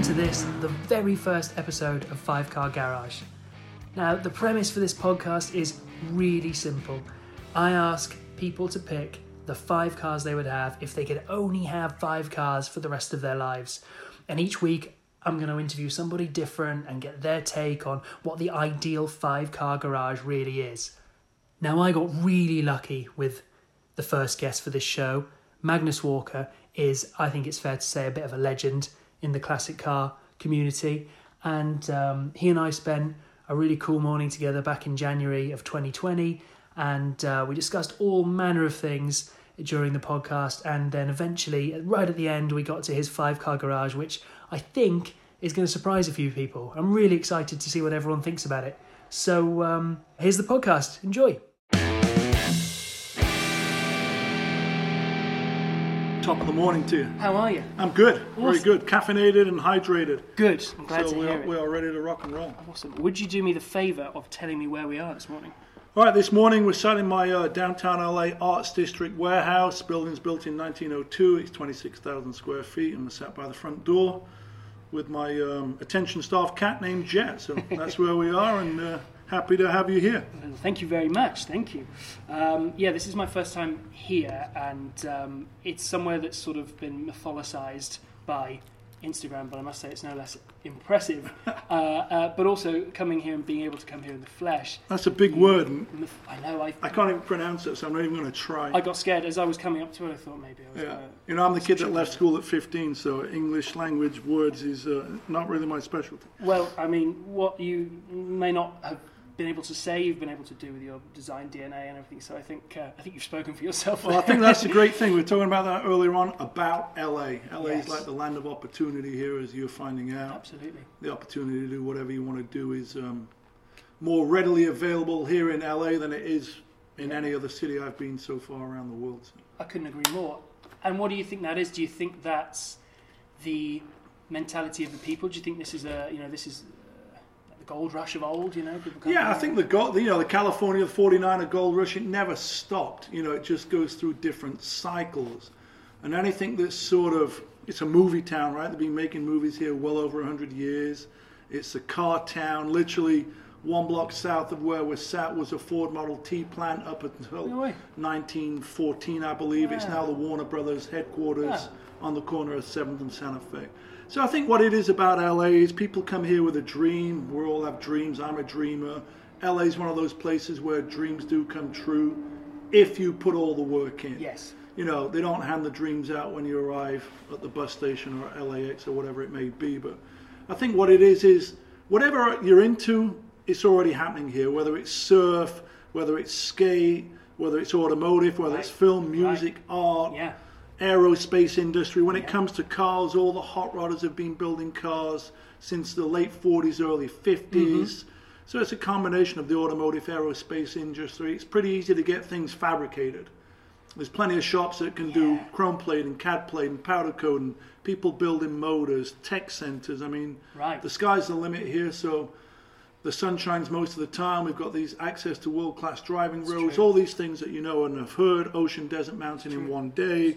welcome to this, the very first episode of Five Car Garage. Now, the premise for this podcast is really simple. I ask people to pick the five cars they would have if they could only have five cars for the rest of their lives. And each week, I'm going to interview somebody different and get their take on what the ideal five car garage really is. Now, I got really lucky with the first guest for this show. Magnus Walker is, I think it's fair to say, a bit of a legend in the classic car community. And um, he and I spent a really cool morning together back in January of 2020. And uh, we discussed all manner of things during the podcast. And then eventually, right at the end, we got to his five car garage, which I think is going to surprise a few people. I'm really excited to see what everyone thinks about it. So um, here's the podcast. Enjoy. Top of the morning to you. How are you? I'm good, very good. Caffeinated and hydrated. Good. I'm glad so to we hear are, it. we are ready to rock and roll. Awesome. Would you do me the favour of telling me where we are this morning? All right, this morning we're sat in my uh, downtown LA Arts District warehouse. Building's built in 1902. It's 26,000 square feet, and we're sat by the front door with my um, attention staff cat named Jet. So that's where we are, and uh, happy to have you here. Well, Thank you very much. Thank you. Um, yeah, this is my first time here, and um, it's somewhere that's sort of been mythologized by Instagram, but I must say it's no less impressive. uh, uh, but also coming here and being able to come here in the flesh. That's a big word, myth- I know. I, I can't even pronounce it, so I'm not even going to try. I got scared as I was coming up to it. I thought maybe I was. Yeah, Gonna, you know, I'm the kid that left school at 15, so English language words is uh, not really my specialty. Well, I mean, what you may not have been able to say, you've been able to do with your design DNA and everything. So I think uh, I think you've spoken for yourself. Well, I think that's a great thing. We were talking about that earlier on about LA. LA Yes. is like the land of opportunity here, as you're finding out. absolutely. The opportunity to do whatever you want to do is um, more readily available here in LA than it is in any other city I've been so far around the world. So. I couldn't agree more. And what do you think that is? Do you think that's the mentality of the people? Do you think this is a you know this is gold rush of old? You know, Yeah, I think the gold, you know, the California 49er gold rush, it never stopped. You know, it just goes through different cycles. And anything that's sort of, it's a movie town, right? They've been making movies here well over 100 years. It's a car town. Literally, one block south of where we're sat was a Ford Model T plant up until No 1914, I believe. It's now the Warner Brothers headquarters Ah. on the corner of 7th and Santa Fe. So I think what it is about LA is people come here with a dream. We all have dreams. I'm a dreamer. LA is one of those places where dreams do come true if you put all the work in. yes. You know, they don't hand the dreams out when you arrive at the bus station or LAX or whatever it may be. But I think what it is is whatever you're into, it's already happening here. Whether it's surf, whether it's skate, whether it's automotive, whether it's film, music, art, Yeah. Aerospace industry. When it comes to cars, all the hot rodders have been building cars since the late 40s, early 50s. Mm-hmm. So it's a combination of the automotive aerospace industry. It's pretty easy to get things fabricated. There's plenty of shops that can do Yeah. chrome plating, CAD plate and powder coating, people building motors, tech centers. I mean, Right. the sky's the limit here. So the sun shines most of the time. We've got these access to world class driving roads, true. all these things that you know and have heard. Ocean, desert, mountain in one day.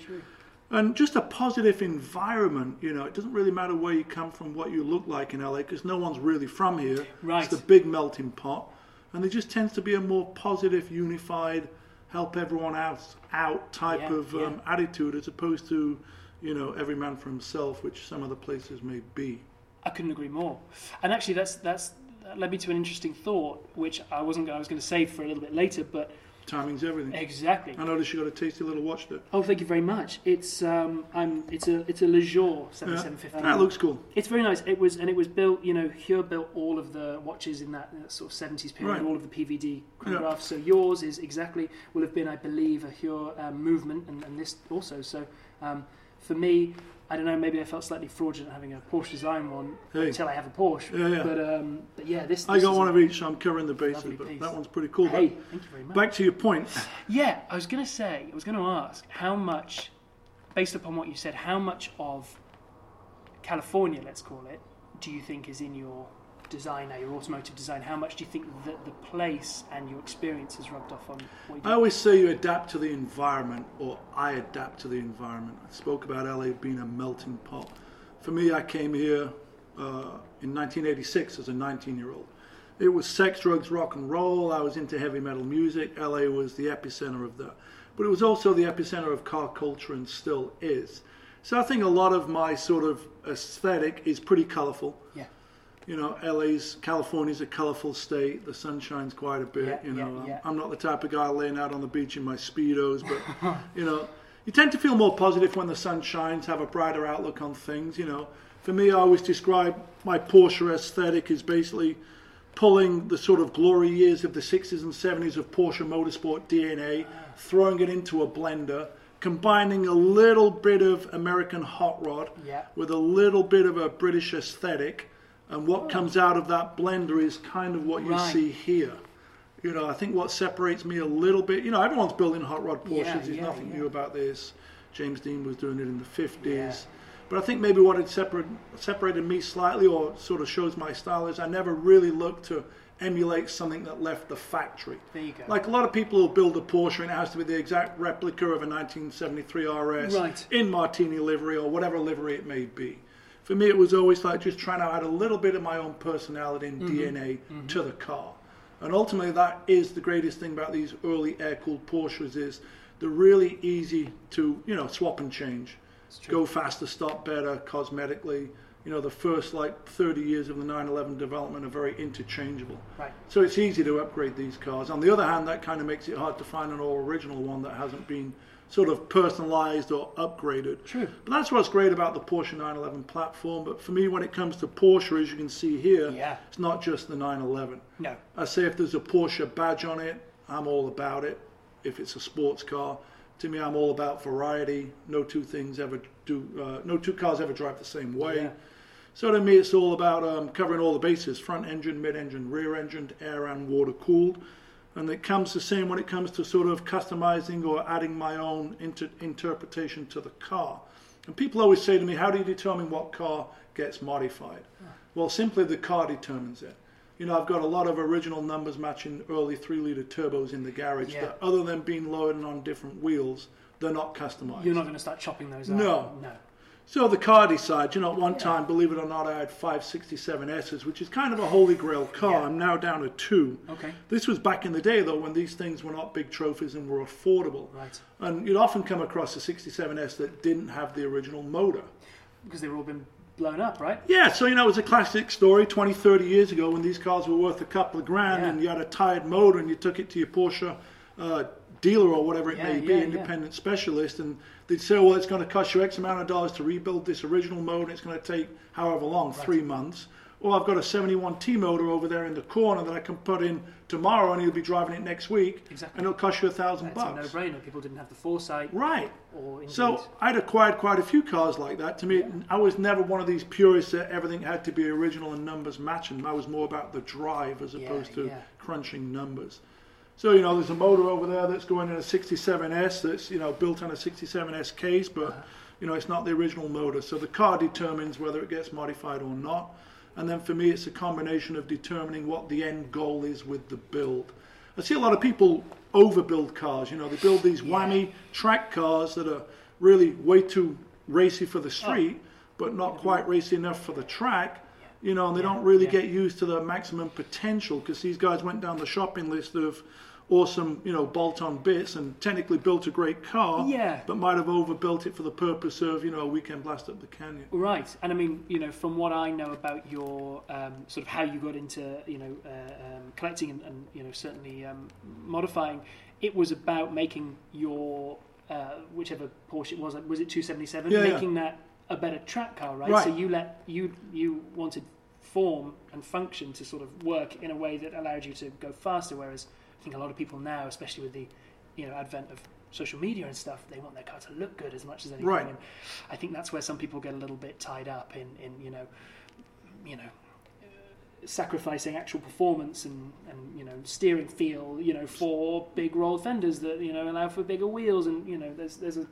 And just a positive environment, you know, it doesn't really matter where you come from, what you look like in LA, because no one's really from here. Right. It's the big melting pot. And there just tends to be a more positive, unified, help everyone out, out type Yeah, of yeah. um, attitude as opposed to, you know, every man for himself, which some other places may be. I couldn't agree more. And actually, that's that's that led me to an interesting thought, which I wasn't. I was going to save for a little bit later, but Timing's everything. exactly. I noticed you got a tasty little watch there. Oh, thank you very much. It's um, I'm it's a it's a Valjoux Yeah, 7750. that looks cool. It's very nice. It was and it was built. You know, Heuer built all of the watches in that, uh, sort of seventies period, Right. all of the PVD chronographs. So yours is exactly will have been, I believe, a Heuer um, movement, and, and this also. So um, for me, I don't know. Maybe I felt slightly fraudulent having a Porsche design one Hey. until I have a Porsche. Yeah, yeah. But um, but yeah, this. I this got one of each, so I'm covering the bases, but piece. that one's pretty cool. But Hey, thank you very much. back to your point. Yeah, I was going to say, I was going to ask how much, based upon what you said, how much of California, let's call it, do you think is in your design now, your automotive design? How much do you think that the place and your experience has rubbed off on what you do? I always say you adapt to the environment, or I adapt to the environment. I spoke about LA being a melting pot. For me, I came here uh, in 1986 as a 19 year old. It was sex, drugs, rock and roll. I was into heavy metal music. LA was the epicenter of that. But it was also the epicenter of car culture and still is. So I think a lot of my sort of aesthetic is pretty colorful. Yeah. You know, LA's, California's a colorful state. The sun shines quite a bit. Yeah, you know, yeah, I'm- yeah. I'm not the type of guy laying out on the beach in my Speedos, but, you know, you tend to feel more positive when the sun shines, have a brighter outlook on things, you know. For me, I always describe my Porsche aesthetic as basically pulling the sort of glory years of the 60s and 70s of Porsche motorsport DNA, ah. throwing it into a blender, combining a little bit of American hot rod Yeah. with a little bit of a British aesthetic. And what comes out of that blender is kind of what you Right. see here. You know, I think what separates me a little bit, you know, everyone's building hot rod Porsches. Yeah, There's yeah, nothing yeah. new about this. James Dean was doing it in the 50s. Yeah. But I think maybe what had separate, separated me slightly or sort of shows my style is I never really looked to emulate something that left the factory. There you go. Like a lot of people will build a Porsche and it has to be the exact replica of a 1973 RS Right. in Martini livery or whatever livery it may be. For me, it was always like just trying to add a little bit of my own personality and mm-hmm. DNA mm-hmm. to the car. And ultimately, that is the greatest thing about these early air-cooled Porsches is they're really easy to, you know, swap and change. Go faster, stop better, cosmetically. You know, the first like 30 years of the 911 development are very interchangeable. Right. So it's easy to upgrade these cars. On the other hand, that kind of makes it hard to find an all original one that hasn't been sort of personalized or upgraded. True. But that's what's great about the Porsche 911 platform. But for me, when it comes to Porsche, as you can see here, Yeah. it's not just the 911. No. I say if there's a Porsche badge on it, I'm all about it. If it's a sports car, to me, I'm all about variety. No two things ever do. Uh, no two cars ever drive the same way. Yeah. So to me, it's all about um, covering all the bases: front engine, mid engine, rear engine, air and water cooled. And it comes the same when it comes to sort of customizing or adding my own inter- interpretation to the car. And people always say to me, "How do you determine what car gets modified?" Well, simply the car determines it. You know, I've got a lot of original numbers matching early three-liter turbos in the garage Yeah. that, other than being loaded on different wheels, they're not customized. You're not going to start chopping those out. No. No. So the car decides, you know, at one time, believe it or not, I had five 67Ss, which is kind of a holy grail car. Yeah. I'm now down to two. Okay. This was back in the day, though, when these things were not big trophies and were affordable. Right. And you'd often come across a 67S that didn't have the original motor. Because they've all been blown up, right? Yeah, so, you know, it was a classic story 20, 30 years ago when these cars were worth a couple of grand Yeah. and you had a tired motor and you took it to your Porsche uh, dealer or whatever it Yeah, may be, yeah, yeah. independent specialist, and they'd say, well, it's going to cost you X amount of dollars to rebuild this original motor. It's going to take however long, three months. Or I've got a 71T motor over there in the corner that I can put in tomorrow and he'll be driving it next week. Exactly. And it'll cost you a thousand a bucks. no-brainer. People didn't have the foresight Right. So I'd acquired quite a few cars like that. To me, I was never one of these purists that everything had to be original and numbers matching. I was more about the drive as Yeah, opposed to yeah. crunching numbers. So you know, there's a motor over there that's going in a 67S that's you know built on a 67S case, but Uh-huh. you know it's not the original motor. So the car determines whether it gets modified or not. And then for me, it's a combination of determining what the end goal is with the build. I see a lot of people overbuild cars. You know, they build these whammy track cars that are really way too racy for the street, but not quite racy enough for the track. You know, and they don't really yeah. get used to the maximum potential because these guys went down the shopping list of awesome, you know, bolt-on bits and technically built a great car, Yeah. but might have overbuilt it for the purpose of, you know, a weekend blast up the canyon. Right, and I mean, you know, from what I know about your um, sort of how you got into, you know, uh, um, collecting and, and you know certainly um, modifying, it was about making your uh, whichever Porsche it was, was it 277, Yeah, yeah. making that a better track car, right? Right. So you let you you wanted form and function to sort of work in a way that allowed you to go faster, whereas I think a lot of people now, especially with the you know advent of social media and stuff, they want their car to look good as much as anything. Right. And I think that's where some people get a little bit tied up in, in you know, you know, sacrificing actual performance and, and you know steering feel, you know, for big rolled fenders that you know allow for bigger wheels, and you know, there's there's a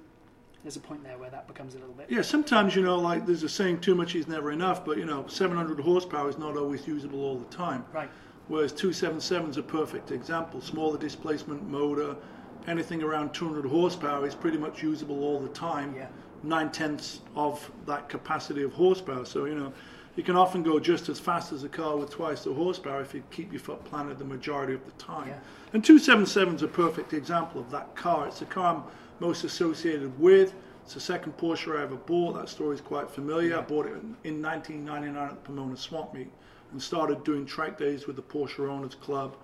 there's a point there where that becomes a little bit. Yeah, sometimes, you know, like there's a saying, too much is never enough, but, you know, 700 horsepower is not always usable all the time. Right. Whereas 277 is a perfect example. Smaller displacement motor, anything around 200 horsepower is pretty much usable all the time. Yeah. nine tenths of that capacity of horsepower. So, you know, you can often go just as fast as a car with twice the horsepower if you keep your foot planted the majority of the time. Yeah. And 277 is a perfect example of that car. It's a car I'm most associated with. It's the second Porsche I ever bought. That story is quite familiar. I bought it in, in 1999 at the Pomona Swap Meet and started doing track days with the Porsche Owners Club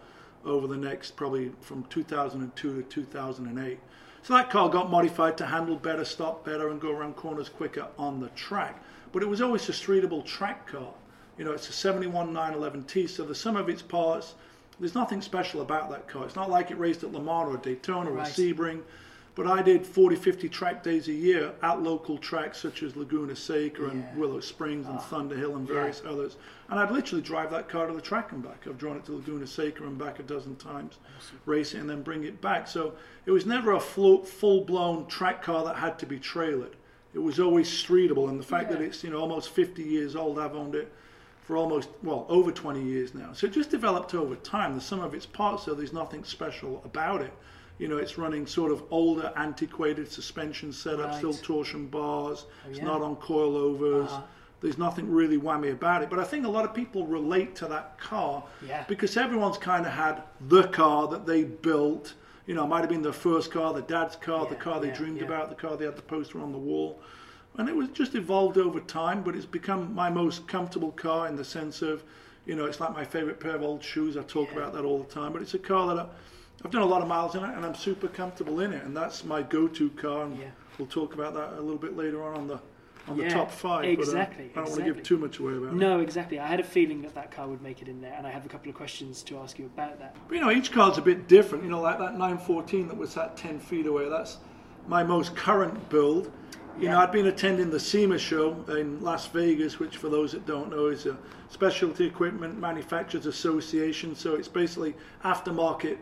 over the next probably from 2002 to 2008. So that car got modified to handle better, stop better, and go around corners quicker on the track. But it was always a streetable track car. You know, it's a 71 911T, so the sum of its parts, there's nothing special about that car. It's not like it raced at Le Mans or Daytona or Sebring. But I did 40, 50 track days a year at local tracks such as Laguna Seca and Yeah. Willow Springs and Ah. Thunderhill and Yeah. various others. And I'd literally drive that car to the track and back. I've drawn it to Laguna Seca and back a dozen times, race it and then bring it back. So it was never a full blown track car that had to be trailered. It was always streetable. And the fact that it's you know almost 50 years old, I've owned it for almost well over 20 years now. So it just developed over time. The sum of its parts, though, there's nothing special about it. You know, it's running sort of older, antiquated suspension setup, Right. still torsion bars. Oh, It's yeah. not on coilovers. Uh-huh. There's nothing really whammy about it. But I think a lot of people relate to that car Yeah. because everyone's kind of had the car that they built. You know, it might have been their first car, their dad's car, the car they yeah, dreamed yeah. about, the car they had the poster on the wall. And it was just evolved over time, but it's become my most comfortable car in the sense of, you know, it's like my favorite pair of old shoes. I talk Yeah. about that all the time. But it's a car that I, I've done a lot of miles in it, and I'm super comfortable in it. And that's my go-to car. And Yeah. we'll talk about that a little bit later on on the on the Yeah, top five. exactly, But, uh, I don't want to give too much away about it. No, exactly. I had a feeling that that car would make it in there, and I have a couple of questions to ask you about that. But you know, each car's a bit different. You know, like that 914 that was at 10 feet away. That's my most current build. You know, I'd been attending the SEMA show in Las Vegas, which, for those that don't know, is a Specialty Equipment Manufacturers Association. So it's basically aftermarket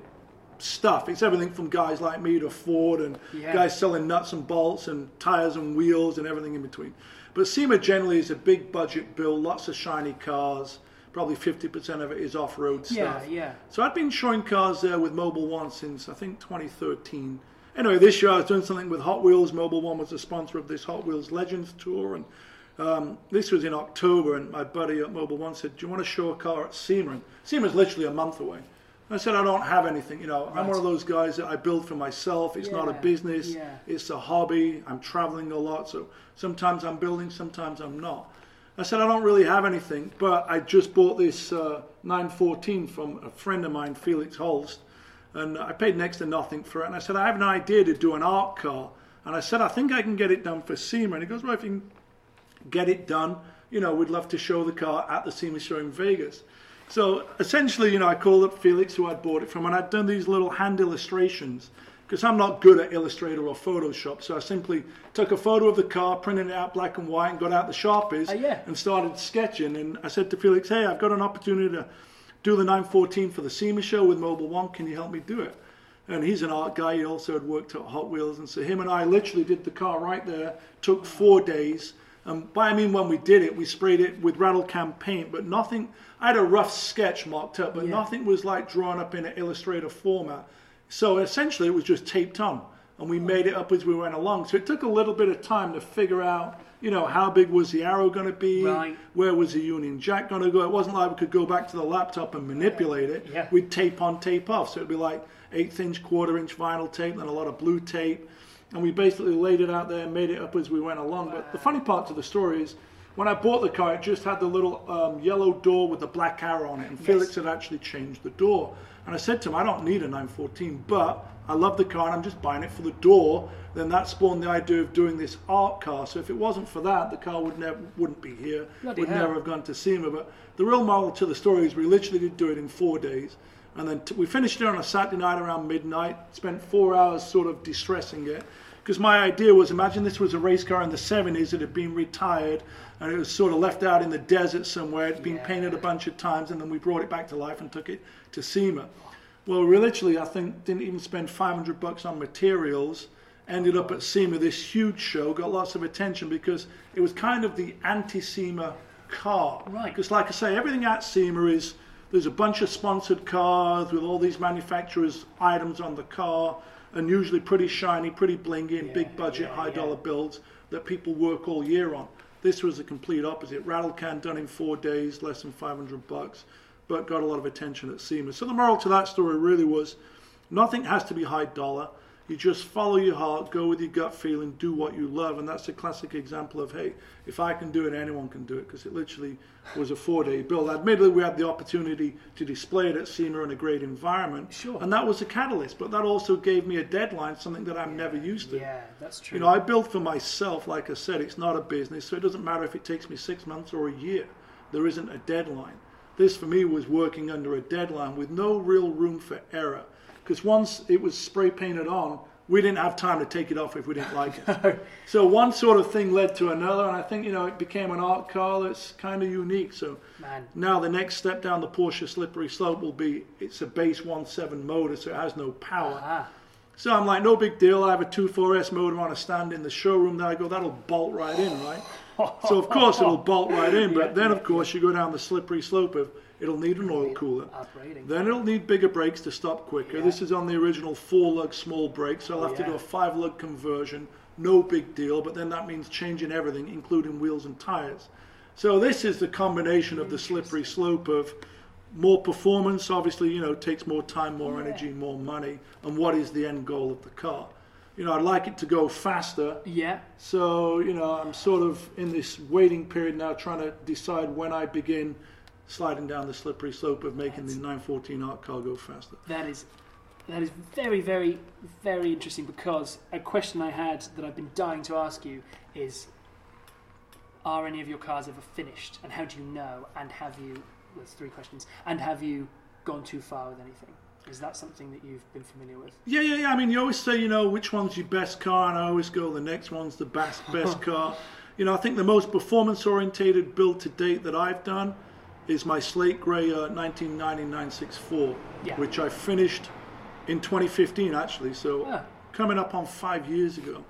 stuff. It's everything from guys like me to Ford and Yeah. guys selling nuts and bolts and tires and wheels and everything in between. But SEMA generally is a big budget build, lots of shiny cars. Probably 50% of it is off-road Yeah, stuff. yeah. Yeah. So I've been showing cars there with Mobil 1 since I think 2013. Anyway, this year I was doing something with Hot Wheels. Mobil 1 was the sponsor of this Hot Wheels Legends tour, and um, this was in October. And my buddy at Mobil 1 said, "Do you want to show a car at SEMA?" And SEMA's literally a month away. I said, "I don't have anything. You know, I'm one of those guys that I build for myself. It's not a business. yeah. It's a hobby. I'm traveling a lot, so sometimes I'm building, sometimes I'm not." I said, I don't really have anything, but I just bought this uh, 914 from a friend of mine, Felix Holst, and I paid next to nothing for it. And I said, I have an idea to do an art car. And I said, I think I can get it done for SEMA. And he goes, Well, if you can get it done, you know, we'd love to show the car at the SEMA show in Vegas. So essentially, you know, I called up Felix, who I'd bought it from, and I'd done these little hand illustrations because I'm not good at Illustrator or Photoshop. So I simply took a photo of the car, printed it out black and white, and got out the Sharpies Oh, yeah. and started sketching. And I said to Felix, Hey, I've got an opportunity to do the 914 for the SEMA show with Mobil 1. Can you help me do it? And he's an art guy. He also had worked at Hot Wheels. And so him and I literally did the car right there. Took four days. Um, by I mean, when we did it, we sprayed it with rattle can paint, but nothing. I had a rough sketch marked up, but Yeah. nothing was like drawn up in an Illustrator format. So essentially, it was just taped on, and we made it up as we went along. So it took a little bit of time to figure out, you know, how big was the arrow going to be, Right. where was the Union Jack going to go. It wasn't like we could go back to the laptop and manipulate it. Yeah. We'd tape on, tape off. So it'd be like eighth inch, quarter inch vinyl tape, and a lot of blue tape. And we basically laid it out there and made it up as we went along. But the funny part to the story is, when I bought the car, it just had the little um, yellow door with the black arrow on it, and Felix had actually changed the door. And I said to him, I don't need a 914, but I love the car and I'm just buying it for the door. Then that spawned the idea of doing this art car. So if it wasn't for that, the car would never wouldn't be here. Bloody would hell. never have gone to SEMA. But the real moral to the story is we literally did do it in four days. And then t- we finished it on a Saturday night around midnight. Spent four hours sort of distressing it. Because my idea was imagine this was a race car in the 70s that had been retired and it was sort of left out in the desert somewhere. It'd been Yeah. painted a bunch of times and then we brought it back to life and took it to SEMA. Well, we literally, I think, didn't even spend 500 bucks on materials. Ended up at SEMA, this huge show, got lots of attention because it was kind of the anti-SEMA car. Right. Because, like I say, everything at SEMA is there's a bunch of sponsored cars with all these manufacturers' items on the car, and usually pretty shiny, pretty blingy, and Yeah, big budget, yeah, high yeah. dollar builds that people work all year on. This was the complete opposite. Rattle can done in four days, less than 500 bucks, but got a lot of attention at SEMA. So the moral to that story really was nothing has to be high dollar. You just follow your heart, go with your gut feeling, do what you love. And that's a classic example of, hey, if I can do it, anyone can do it, because it literally was a four day build. Admittedly, we had the opportunity to display it at SEMA in a great environment. Sure. And that was a catalyst, but that also gave me a deadline, something that I'm never used to. Yeah, that's true. You know, I build for myself, like I said, it's not a business, so it doesn't matter if it takes me six months or a year. There isn't a deadline. This for me was working under a deadline with no real room for error. Because once it was spray painted on, we didn't have time to take it off if we didn't like it. so one sort of thing led to another, and I think, you know, it became an art car that's kind of unique. So Man. now the next step down the Porsche slippery slope will be it's a base 1.7 motor, so it has no power. Ah, So I'm like, no big deal. I have a 2.4S motor on a stand in the showroom. There I go, that'll bolt right in, right? So of course it'll bolt right in. But Yeah, then of course you go down the slippery slope of it'll need an oil cooler. Then it'll need bigger brakes to stop quicker. Yeah. This is on the original four lug small brakes. So I'll have to do a five lug conversion. No big deal. But then that means changing everything, including wheels and tires. So this is the combination of the slippery slope of more performance, obviously, you know, takes more time, more Yeah. energy, more money, and what is the end goal of the car? You know, I'd like it to go faster, yeah, so, you know, I'm sort of in this waiting period now trying to decide when I begin sliding down the slippery slope of making the 914 art car go faster. that is that is very, very, very interesting because a question I had that I've been dying to ask you is are any of your cars ever finished? And how do you know? And have you there's three questions. And have you gone too far with anything? Is that something that you've been familiar with? Yeah, yeah, yeah. I mean, you always say, you know, which one's your best car, and I always go, the next one's the best, best car. You know, I think the most performance orientated build to date that I've done is my Slate Grey uh, 1990 964, Yeah. which I finished in 2015, actually. So Ah. coming up on five years ago.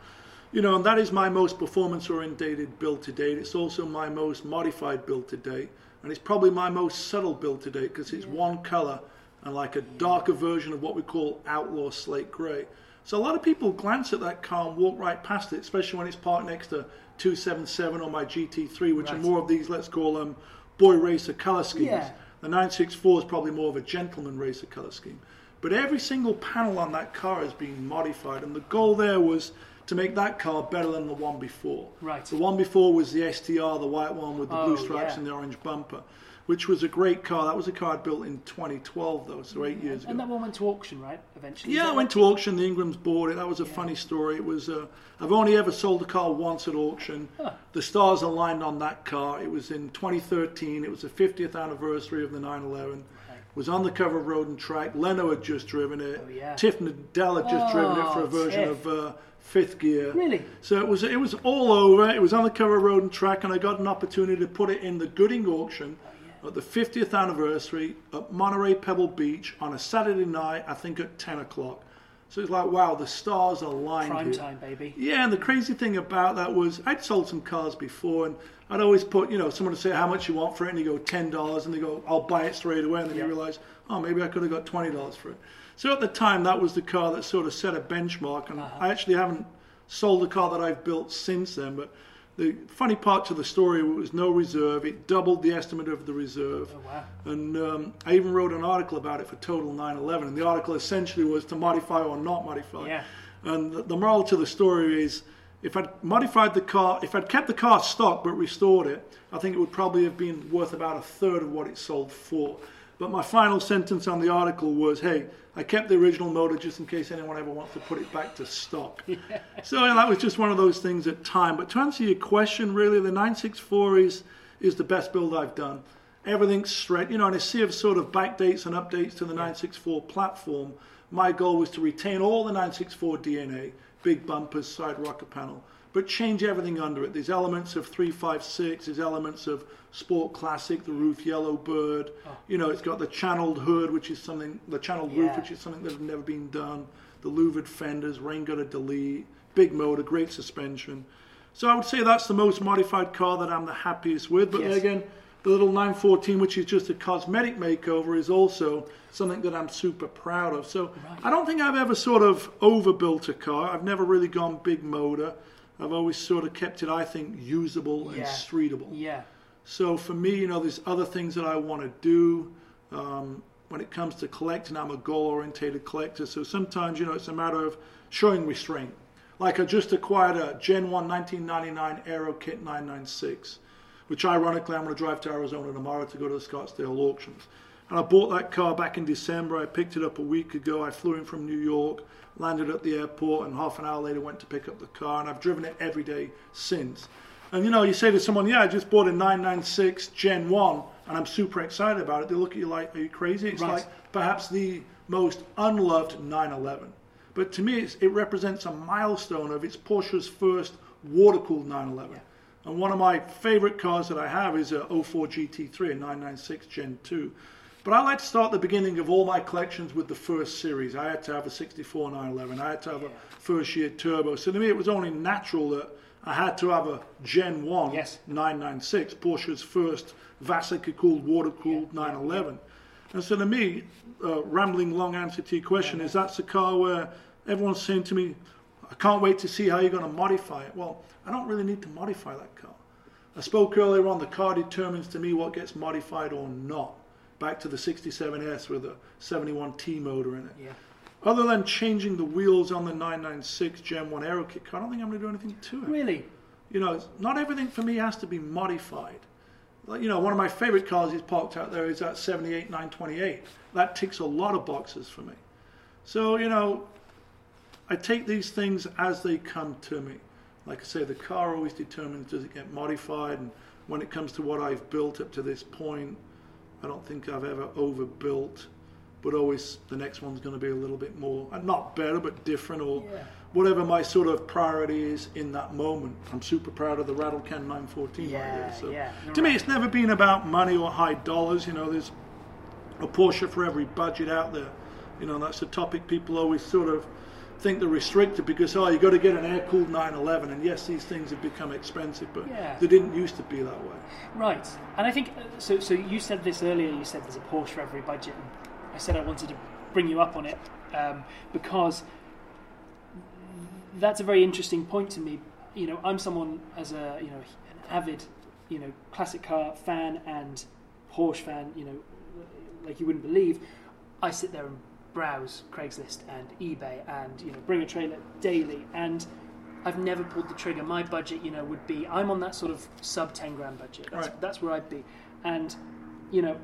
You know, and that is my most performance orientated build to date. It's also my most modified build to date. And it's probably my most subtle build to date because it's one color and like a darker version of what we call outlaw slate gray. So a lot of people glance at that car and walk right past it, especially when it's parked next to 277 or my GT3, which are more of these, let's call them boy racer color schemes. Yeah. The 964 is probably more of a gentleman racer color scheme. But every single panel on that car has been modified, and the goal there was to make that car better than the one before. Right. The one before was the STR, the white one with the Oh, blue stripes yeah. and the orange bumper, which was a great car. That was a car built in 2012, though, so eight years ago. And that one went to auction, right? Eventually. Yeah, that I went to auction. The Ingrams bought it. That was a funny story. It was. Uh, I've only ever sold a car once at auction. Huh. The stars aligned on that car. It was in 2013. It was the 50th anniversary of the 911. It was on the cover of Road and Track. Leno had just driven it. Oh, yeah. Tiff Needell had just driven it for a Oh, version Tiff. of uh, Fifth Gear. Really? So it was it was all over. It was on the cover of Road and Track, and I got an opportunity to put it in the Gooding auction Oh, at the 50th anniversary at Monterey Pebble Beach on a Saturday night, I think at 10 o'clock. So it's like, wow, the stars are aligned Prime here. time, baby. Yeah, and the crazy thing about that was I'd sold some cars before, and I'd always put, you know, someone would say how much you want for it, and you go ten dollars, and they go, I'll buy it straight away, and then Yeah. you realise, oh, maybe I could have got twenty dollars for it. So at the time, that was the car that sort of set a benchmark, and Uh-huh. I actually haven't sold a car that I've built since then. But the funny part to the story was no reserve; it doubled the estimate of the reserve. Oh wow. And um, I even wrote an article about it for Total 911. And the article essentially was to modify or not modify. Yeah. And the, the moral to the story is if I'd modified the car, if I'd kept the car stock but restored it, I think it would probably have been worth about a third of what it sold for. But my final sentence on the article was hey, I kept the original motor just in case anyone ever wants to put it back to stock. So yeah, that was just one of those things at time. But to answer your question, really, the 964 is, is the best build I've done. Everything's straight, you know, in a sea of sort of backdates and updates to the 964 platform, my goal was to retain all the 964 DNA, big bumpers, side rocker panel, but change everything under it. There's elements of 356, there's elements of Sport Classic, the Ruf Yellowbird. Oh. You know, it's got the channeled hood, which is something, the channeled roof, which is something that had never been done. The louvered fenders, rain gutter delete, big motor, great suspension. So I would say that's the most modified car that I'm the happiest with. But Yes. again, the little 914, which is just a cosmetic makeover, is also something that I'm super proud of. So Right. I don't think I've ever sort of overbuilt a car. I've never really gone big motor. I've always sort of kept it, I think, usable and Yeah. streetable. Yeah. So for me, you know, there's other things that I want to do. Um, when it comes to collecting, I'm a goal-orientated collector. So sometimes, you know, it's a matter of showing restraint. Like I just acquired a Gen 1 1999 Aero Kit 996, which ironically I'm going to drive to Arizona tomorrow to go to the Scottsdale auctions. And I bought that car back in December. I picked it up a week ago. I flew in from New York, landed at the airport, and half an hour later went to pick up the car. And I've driven it every day since. And you know, you say to someone, "Yeah, I just bought a 996 Gen 1, and I'm super excited about it." They look at you like, "Are you crazy?" It's Right. like perhaps the most unloved 911. But to me, it's, it represents a milestone of it's Porsche's first water-cooled 911. And one of my favorite cars that I have is a 04 GT3, a 996 Gen 2. But I like to start the beginning of all my collections with the first series. I had to have a 64 911. I had to have a first year turbo. So to me, it was only natural that I had to have a Gen 1 Yes. 996, Porsche's first Vasica cooled, water cooled 911. And so to me, uh, rambling long answer to your question is that's a car where everyone's saying to me, I can't wait to see how you're going to modify it. Well, I don't really need to modify that car. I spoke earlier on, the car determines to me what gets modified or not. Back to the 67S with a 71T motor in it. Yeah. Other than changing the wheels on the 996 Gen 1 Aero kit car, I don't think I'm going to do anything to it. Really? You know, not everything for me has to be modified. Like, you know, one of my favorite cars is parked out there is that 78 928. That ticks a lot of boxes for me. So, you know, I take these things as they come to me. Like I say, the car always determines does it get modified, and when it comes to what I've built up to this point, I don't think I've ever overbuilt, but always the next one's going to be a little bit more, uh, not better, but different, or Yeah. whatever my sort of priority is in that moment. I'm super proud of the Rattlecan 914 right Yeah, there. So yeah, to me, it's never been about money or high dollars. You know, there's a Porsche for every budget out there. You know, that's a topic people always sort of think they're restricted because oh, you've got to get an air-cooled 911, and yes, these things have become expensive, but Yeah. they didn't used to be that way. Right. And I think uh, so. So you said this earlier. You said there's a Porsche for every budget. And I said I wanted to bring you up on it um, because that's a very interesting point to me. You know, I'm someone as a you know an avid you know classic car fan and Porsche fan. You know, like you wouldn't believe. I sit there and browse Craigslist and eBay and you know bring a trailer daily and I've never pulled the trigger. My budget, you know, would be I'm on that sort of sub 10 grand budget. That's, Right. that's where I'd be. And, you know,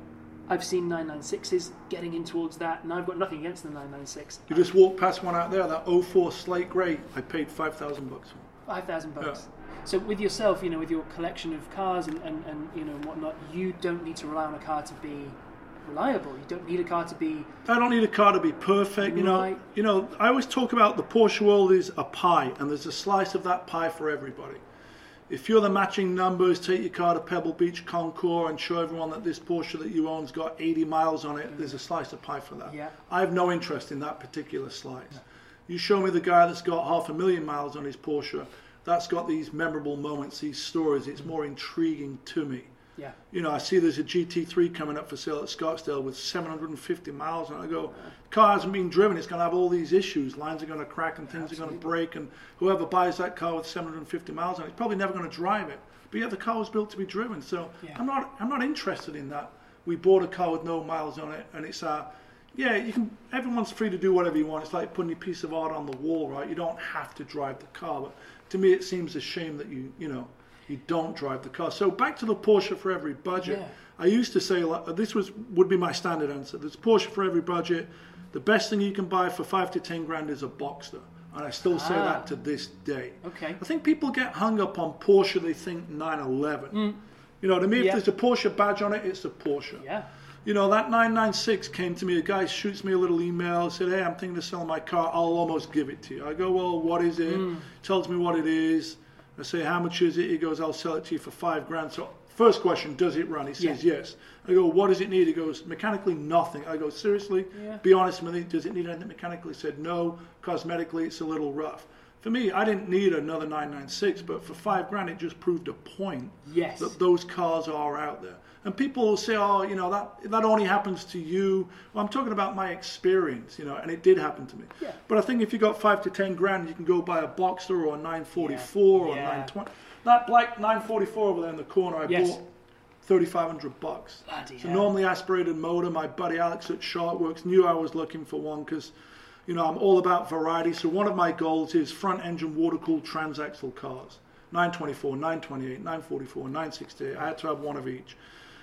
I've seen 996s getting in towards that, and I've got nothing against the 996. You just walk past one out there, that 04 slate grey. I paid five thousand bucks 5,000 bucks. So with yourself, you know, with your collection of cars and, and, and you know whatnot, you don't need to rely on a car to be reliable. You don't need a car to be I don't need a car to be perfect, you know. Right. You know, I always talk about the Porsche world is a pie, and there's a slice of that pie for everybody. If you're the matching numbers, take your car to Pebble Beach Concours and show everyone that this Porsche that you own's got 80 miles on it. Mm. There's a slice of pie for that. Yeah. I have no interest in that particular slice. You show me the guy that's got half a million miles on his Porsche. That's got these memorable moments, these stories. It's more intriguing to me yeah. you know, I see there's a GT3 coming up for sale at Scottsdale with 750 miles, and I go, car hasn't been driven. It's going to have all these issues. Lines are going to crack and things are going to break, and whoever buys that car with 750 miles on it, it's probably never going to drive it. But yet the car was built to be driven. So Yeah. I'm not, I'm not interested in that. We bought a car with no miles on it, and it's uh, yeah, you can. Everyone's free to do whatever you want. It's like putting a piece of art on the wall, right? You don't have to drive the car, but to me, it seems a shame that you, you know, you don't drive the car. So back to the Porsche for every budget. Yeah. I used to say like, this was would be my standard answer. There's Porsche for every budget. The best thing you can buy for five to ten grand is a Boxster, and I still say Ah. that to this day. Okay. I think people get hung up on Porsche. They think 911. You know, to me, if Mm. Yeah. there's a Porsche badge on it, it's a Porsche. Yeah. You know, that 996 came to me. A guy shoots me a little email, said, Hey, I'm thinking of selling my car. I'll almost give it to you. I go, Well, what is it? Tells me what it is. I say, How much is it? He goes, I'll sell it to you for five grand. So, first question, does it run? He says, Yes. I go, What does it need? He goes, Mechanically, nothing. I go, Seriously? Yeah. Be honest with me. Does it need anything mechanically? He said, No. Cosmetically, it's a little rough. For me, I didn't need another 996, but for five grand, it just proved a point Yes. that those cars are out there. And people will say, "Oh, you know that that only happens to you." Well, I'm talking about my experience, you know, and it did happen to me. Yeah. But I think if you got five to ten grand, you can go buy a Boxster or a 944 or Yeah. a 920. That black 944 over there in the corner, I Yes. bought 3,500 bucks. Bloody a hell. normally aspirated motor. My buddy Alex at Sharkwerks knew I was looking for one because, you know, I'm all about variety. So one of my goals is front engine water cooled transaxle cars. 924, 928, 944, 968. I had to have one of each.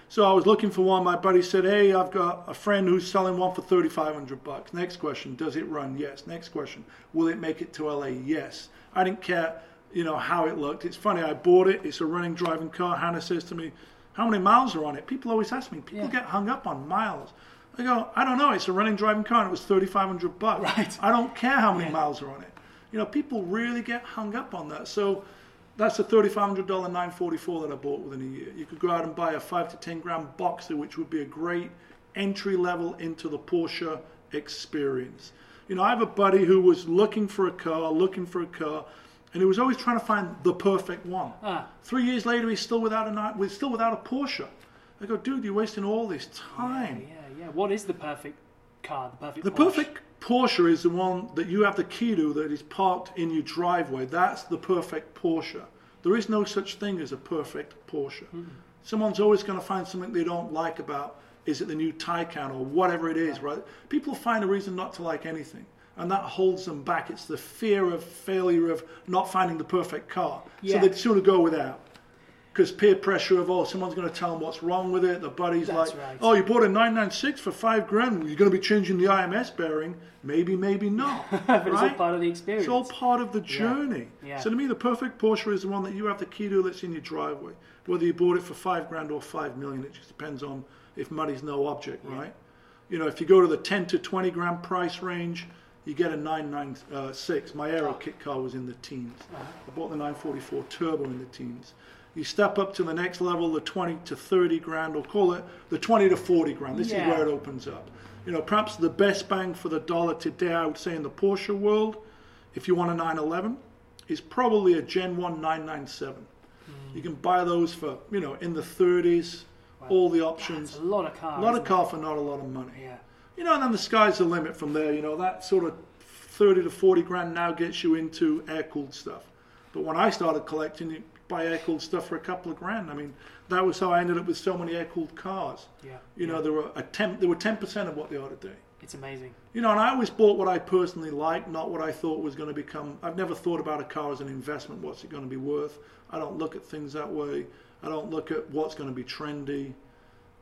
So I was looking for one. My buddy said, "Hey, I've got a friend who's selling one for 3,500 bucks." Next question: Does it run? Yes. Next question: Will it make it to LA? Yes. I didn't care, you know, how it looked. It's funny. I bought it. It's a running driving car. Hannah says to me, "How many miles are on it?" People always ask me. People Yeah. get hung up on miles. I go, I don't know. It's a running driving car, and it was 3,500 bucks. Right. I don't care how many Yeah. miles are on it. You know, people really get hung up on that. So that's a $3,500 944 that I bought within a year. You could go out and buy a five to 10 grand Boxster, which would be a great entry level into the Porsche experience. You know, I have a buddy who was looking for a car, looking for a car, and he was always trying to find the perfect one. Ah. Three years later, he's still without a still without a Porsche. I go, dude, you're wasting all this time. Yeah, yeah. What is the perfect car? The perfect. The Porsche? perfect Porsche is the one that you have the key to that is parked in your driveway. That's the perfect Porsche. There is no such thing as a perfect Porsche. Hmm. Someone's always going to find something they don't like about is it the new Taycan or whatever it is, right? People find a reason not to like anything. And that holds them back. It's the fear of failure of not finding the perfect car. Yeah. So they'd sooner go without. Because peer pressure of, oh, someone's going to tell them what's wrong with it. The buddy's That's like, right. oh, you bought a 996 for five grand. You're going to be changing the IMS bearing. Maybe, maybe not. but it's all part of the experience. It's all part of the journey. Yeah. So to me, the perfect Porsche is the one that you have the key to that's in your driveway. Whether you bought it for five grand or five million, it just depends on if money's no object, right? You know, if you go to the 10 to 20 grand price range, you get a 996. Uh, My Aero oh. kit car was in the teens. Uh-huh. I bought the 944 Turbo in the teens. You step up to the next level, the 20 to 30 grand, or call it the 20 to 40 grand. This Yeah. is where it opens up. You know, perhaps the best bang for the dollar today, I would say, in the Porsche world, if you want a 911, is probably a Gen 1 997. Hmm. You can buy those for, you know, in the 30s, all the options. a lot of cars. A lot of car for not a lot of money. Yeah. You know, and then the sky's the limit from there. You know, that sort of 30 to 40 grand now gets you into air cooled stuff. But when I started collecting, buy air cooled stuff for a couple of grand. I mean, that was how I ended up with so many air cooled cars. Yeah. You know, there were a 10, there were 10% of what they are today. It's amazing. You know, and I always bought what I personally liked, not what I thought was going to become. I've never thought about a car as an investment. What's it going to be worth? I don't look at things that way. I don't look at what's going to be trendy.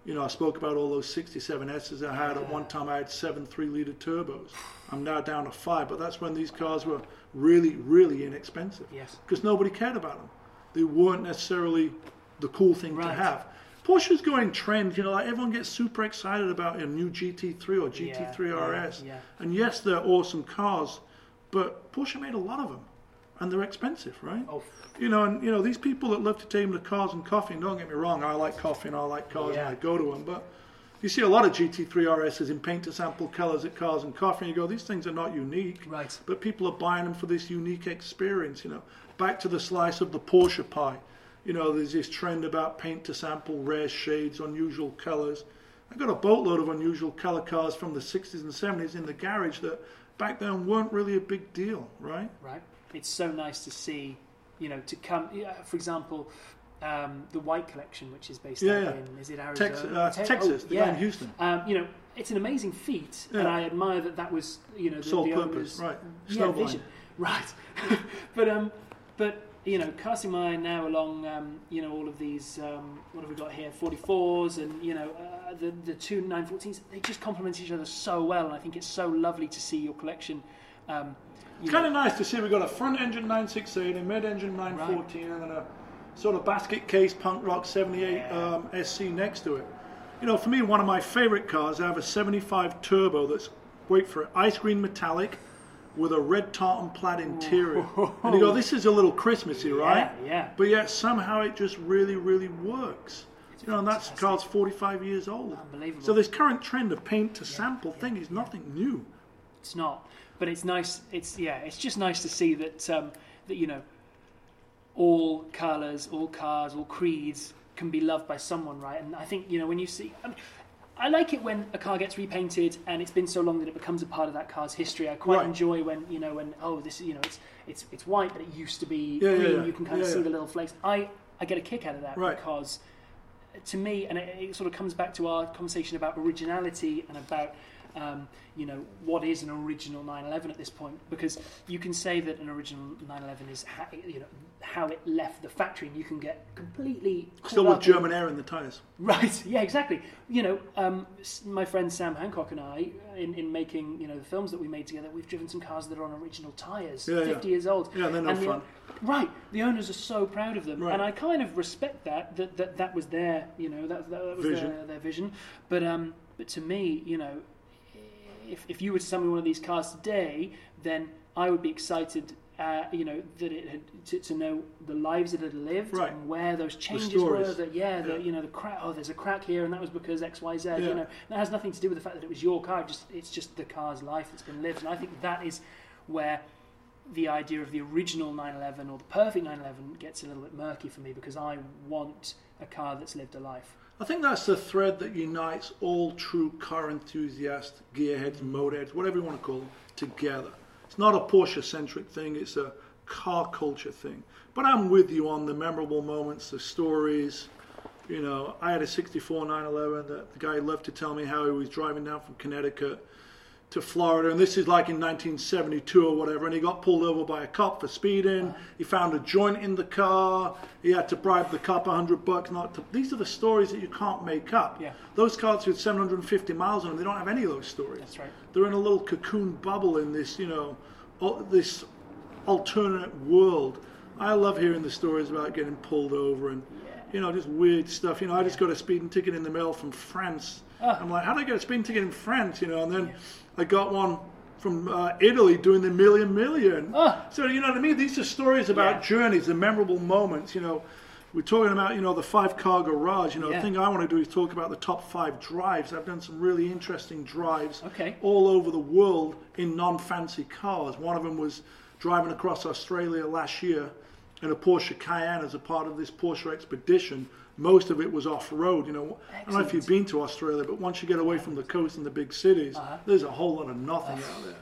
You know, I spoke about all those 67Ss I had. At one time, I had seven three-liter turbos. I'm now down to five, but that's when these cars were really, really inexpensive Yes. because nobody cared about them. They weren't necessarily the cool thing to Right. have. Porsche's going trend, you know, like everyone gets super excited about a new GT3 or GT3 Yeah, RS. yeah, yeah. And yes, they're awesome cars, but Porsche made a lot of them, and they're expensive, right? Oh, You know, and you know these people that love to take them to cars and coffee. And don't get me wrong, I like coffee and I like cars and I go to them, but you see a lot of GT3 RSs in paint to sample colours at cars and coffee, and you go, these things are not unique. Right. But people are buying them for this unique experience. You know, back to the slice of the Porsche pie. You know, there's this trend about paint to sample, rare shades, unusual colours. I got a boatload of unusual colour cars from the 60s and 70s in the garage that back then weren't really a big deal, right? right. It's so nice to see, you know, to come. For example, um, the White Collection, which is based Yeah, yeah. in is it Arizona? Tex- uh, Te- Texas, oh, guy in Houston. Um, you know, it's an amazing feat, and I admire that that was, you know, the, Sole the purpose, owner's right. yeah, vision, right. but um, but you know, casting my eye now along, um, you know, all of these, um, what have we got here? 44s and, you know, uh, the, the two 914s, they just complement each other so well. And I think it's so lovely to see your collection. Um, you It's kind of nice to see we've got a front engine 968, a mid engine 914, and then a sort of basket case punk rock 78 Yeah. um, SC next to it. You know, for me, one of my favorite cars, I have a 75 turbo that's, wait for it, ice green metallic with a red tartan plaid interior. And you go, this is a little Christmassy, right? Yeah, yeah. But yet somehow it just really, really works. You know, and that car's 45 years old. Unbelievable. So this current trend of paint to sample thing is nothing new. it's not. But it's nice. It's yeah. It's just nice to see that um, that you know all colours, all cars, all creeds can be loved by someone, right? And I think you know when you see. I, mean, I like it when a car gets repainted and it's been so long that it becomes a part of that car's history. I quite Right. enjoy when you know when oh this you know it's it's it's white but it used to be Yeah, yeah, green. yeah. You can kind of Yeah, see yeah. the little flakes. I I get a kick out of that Right. because to me, and it, it sort of comes back to our conversation about originality and about um, you know what is an original 911 at this point because you can say that an original 911 is ha- you know how it left the factory and you can get completely Still with up in- German air in the tyres. Right. Yeah. Exactly. You know, um, my friend Sam Hancock and I, in, in making you know the films that we made together, we've driven some cars that are on original tyres, Yeah, yeah. fifty years old. Yeah, they're no And the- fun. right. The owners are so proud of them, Right. and I kind of respect that. That that, that was their you know that that, that was Vision. Their, their vision. But um, but to me, you know, if if you were to sell me one of these cars today, then I would be excited. Uh, you know that it had to, to know the lives it had lived Right. and where those changes were. That yeah, the, you know the crack. Oh, there's a crack here, and that was because X, Y, Z. Yeah. You know that has nothing to do with the fact that it was your car. Just it's just the car's life that's been lived, and I think that is where the idea of the original 911 or the perfect 911 gets a little bit murky for me because I want a car that's lived a life. I think that's the thread that unites all true car enthusiasts, gearheads, motorheads, whatever you want to call them, together. It's not a Porsche centric thing, it's a car culture thing. But I'm with you on the memorable moments, the stories. You know, I had a 64 911 that the guy loved to tell me how he was driving down from Connecticut to Florida, and this is like in 1972 or whatever, and he got pulled over by a cop for speeding. He found a joint in the car. He had to bribe the cop 100 bucks not to. These are the stories that you can't make up. Yeah. Those cars with 750 miles on them, they don't have any of those stories. That's right. They're in a little cocoon bubble in this, you know, this alternate world. I love hearing the stories about getting pulled over and, you know, just weird stuff. You know, I just got a speeding ticket in the mail from France. Ah. I'm like, how did I get a speeding ticket in France? You know, and then I got one from uh, Italy doing the Mille Miglia. Ah. So you know what I mean? These are stories about Yeah. journeys, the memorable moments. You know, we're talking about you know the five car garage. You know, Yeah. the thing I want to do is talk about the top five drives. I've done some really interesting drives Okay. all over the world in non-fancy cars. One of them was driving across Australia last year in a Porsche Cayenne as a part of this Porsche expedition. Most of it was off-road. You know, I don't know if you've been to Australia, but once you get away from the coast and the big cities, Uh-huh. there's a whole lot of nothing out there.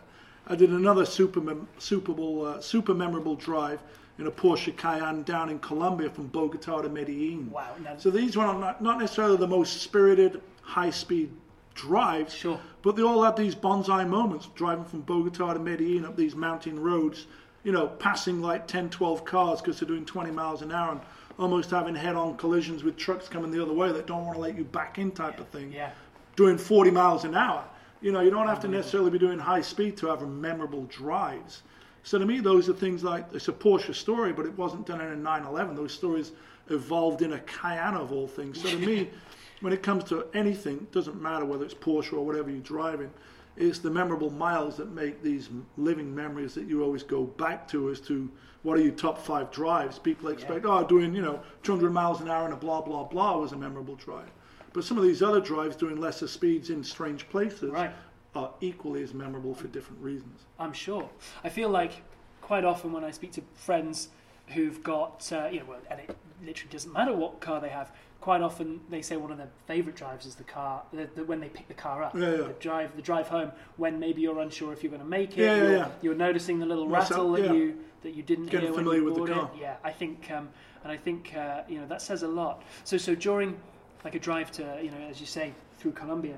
I did another super mem- super, Bowl, uh, super memorable drive in a Porsche Cayenne down in Colombia from Bogota to Medellin. Wow. Now, So these were not, not necessarily the most spirited, high-speed drives, Sure. but they all had these bonsai moments, driving from Bogota to Medellin up these mountain roads, you know, passing like 10, 12 cars because they're doing 20 miles an hour and almost having head-on collisions with trucks coming the other way that don't want to let you back in type of thing yeah. doing 40 miles an hour. You know, you don't have to necessarily be doing high speed to have memorable drives. So to me, those are things like it's a Porsche story, but it wasn't done in a 911. Those stories evolved in a Cayenne of all things. So to me, when it comes to anything, it doesn't matter whether it's Porsche or whatever you're driving. It's the memorable miles that make these living memories that you always go back to as to what are your top five drives. People expect, oh, doing, you know, 200 miles an hour and a blah, blah, blah was a memorable drive. But some of these other drives doing lesser speeds in strange places Right. are equally as memorable for different reasons. I'm sure. I feel like quite often when I speak to friends who've got, uh, you know, well, and it literally doesn't matter what car they have. Quite often they say one of their favourite drives is the car the, the, when they pick the car up, Yeah, yeah. the drive, the drive home. When maybe you're unsure if you're going to make it, Yeah, yeah, you're, yeah. you're noticing the little What's rattle up? that Yeah. you that you didn't Getting hear when familiar you with the car. it. Yeah, I think, um, and I think uh, you know that says a lot. So, so during like a drive to, you know, as you say, through Colombia,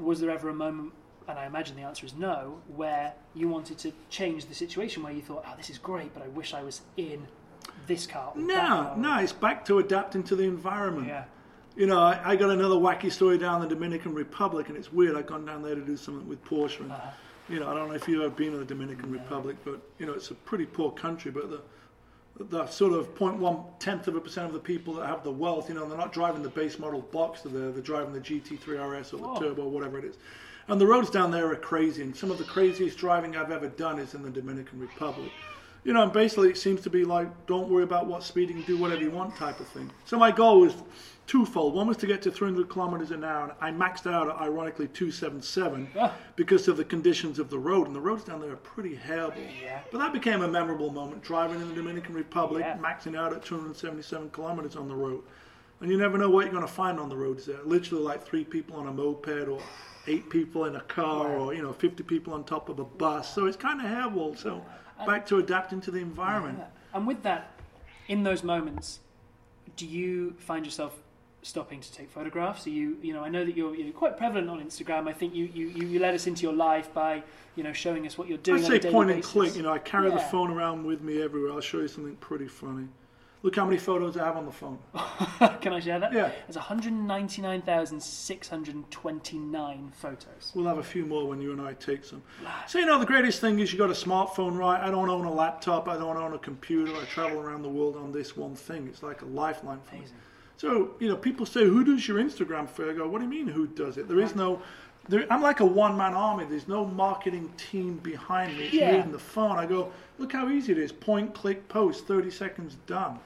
was there ever a moment, and I imagine the answer is no, where you wanted to change the situation where you thought, oh, this is great, but I wish I was in this car. No, car. no, it's back to adapting to the environment. Yeah. You know, I, I got another wacky story down in the Dominican Republic, and it's weird. I've gone down there to do something with Porsche. And, Uh-huh. You know, I don't know if you've ever been to the Dominican Republic, but, you know, it's a pretty poor country, but the the sort of 0.1 tenth of a percent of the people that have the wealth, you know, they're not driving the base model Boxster there, they're driving the GT3 RS or the Whoa. Turbo, whatever it is. And the roads down there are crazy, and some of the craziest driving I've ever done is in the Dominican Republic. You know, and basically it seems to be like, don't worry about what speed, you can do whatever you want type of thing. So my goal was twofold. One was to get to 300 kilometers an hour, and I maxed out at ironically 277 Ah. because of the conditions of the road. And the roads down there are pretty terrible. Yeah. But that became a memorable moment, driving in the Dominican Republic, Yeah. maxing out at 277 kilometers on the road. And you never know what you're going to find on the roads there. Literally like three people on a moped or eight people in a car or, you know, 50 people on top of a bus. So it's kind of hairball. So back to adapting to the environment. Uh, and with that, in those moments, do you find yourself stopping to take photographs? Are you, you know, I know that you're, you're quite prevalent on Instagram. I think you, you, you let us into your life by, you know, showing us what you're doing. I on say a daily point and click. You know, I carry the phone around with me everywhere. I'll show you something pretty funny. Look how many photos I have on the phone. Can I share that? Yeah. There's 199,629 photos. We'll have a few more when you and I take some. So, you know, the greatest thing is you got a smartphone, right? I don't own a laptop. I don't own a computer. I travel around the world on this one thing. It's like a lifeline for me. So, you know, people say, who does your Instagram for? I go, what do you mean, who does it? There is no, there, I'm like a one man army. There's no marketing team behind me. It's Yeah. me and the phone. I go, look how easy it is. Point, click, post, 30 seconds, done.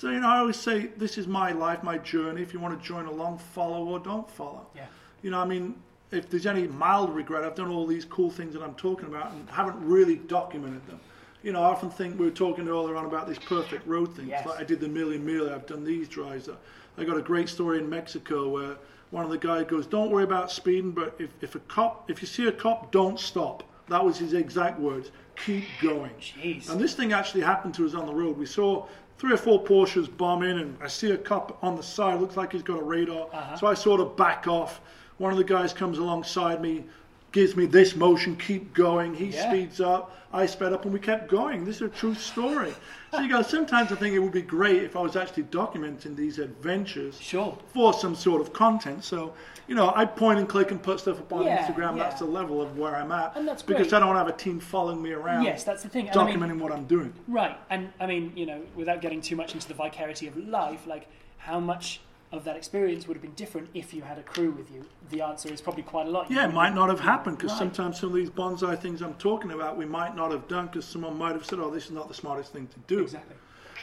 So, you know, I always say, this is my life, my journey. If you want to join along, follow or don't follow. Yeah. You know, I mean, if there's any mild regret, I've done all these cool things that I'm talking about and haven't really documented them. You know, I often think we were talking earlier on about this perfect road thing. Yes. It's like I did the Mille Miglia, I've done these drives. I got a great story in Mexico where one of the guys goes, Don't worry about speeding, but if, if a cop, if you see a cop, don't stop. That was his exact words. Keep going. Jeez. And this thing actually happened to us on the road. We saw three or four Porsches bomb in, and I see a cop on the side. Looks like he's got a radar. Uh-huh. So I sort of back off. One of the guys comes alongside me, gives me this motion, keep going. He Yeah. speeds up. I sped up, and we kept going. This is a true story. so you go. Sometimes I think it would be great if I was actually documenting these adventures Sure. for some sort of content. So, you know, I point and click and put stuff up on Yeah, Instagram. yeah. That's the level of where I'm at. And that's because great. I don't want to have a team following me around Yes, that's the thing. And I mean- documenting what I'm doing. Right, and I mean, you know, without getting too much into the vicarity of life, like how much of that experience would have been different if you had a crew with you? The answer is probably quite a lot. Yeah, it might not have happened because Right. sometimes some of these bonsai things I'm talking about we might not have done because someone might have said, "Oh, this is not the smartest thing to do." Exactly.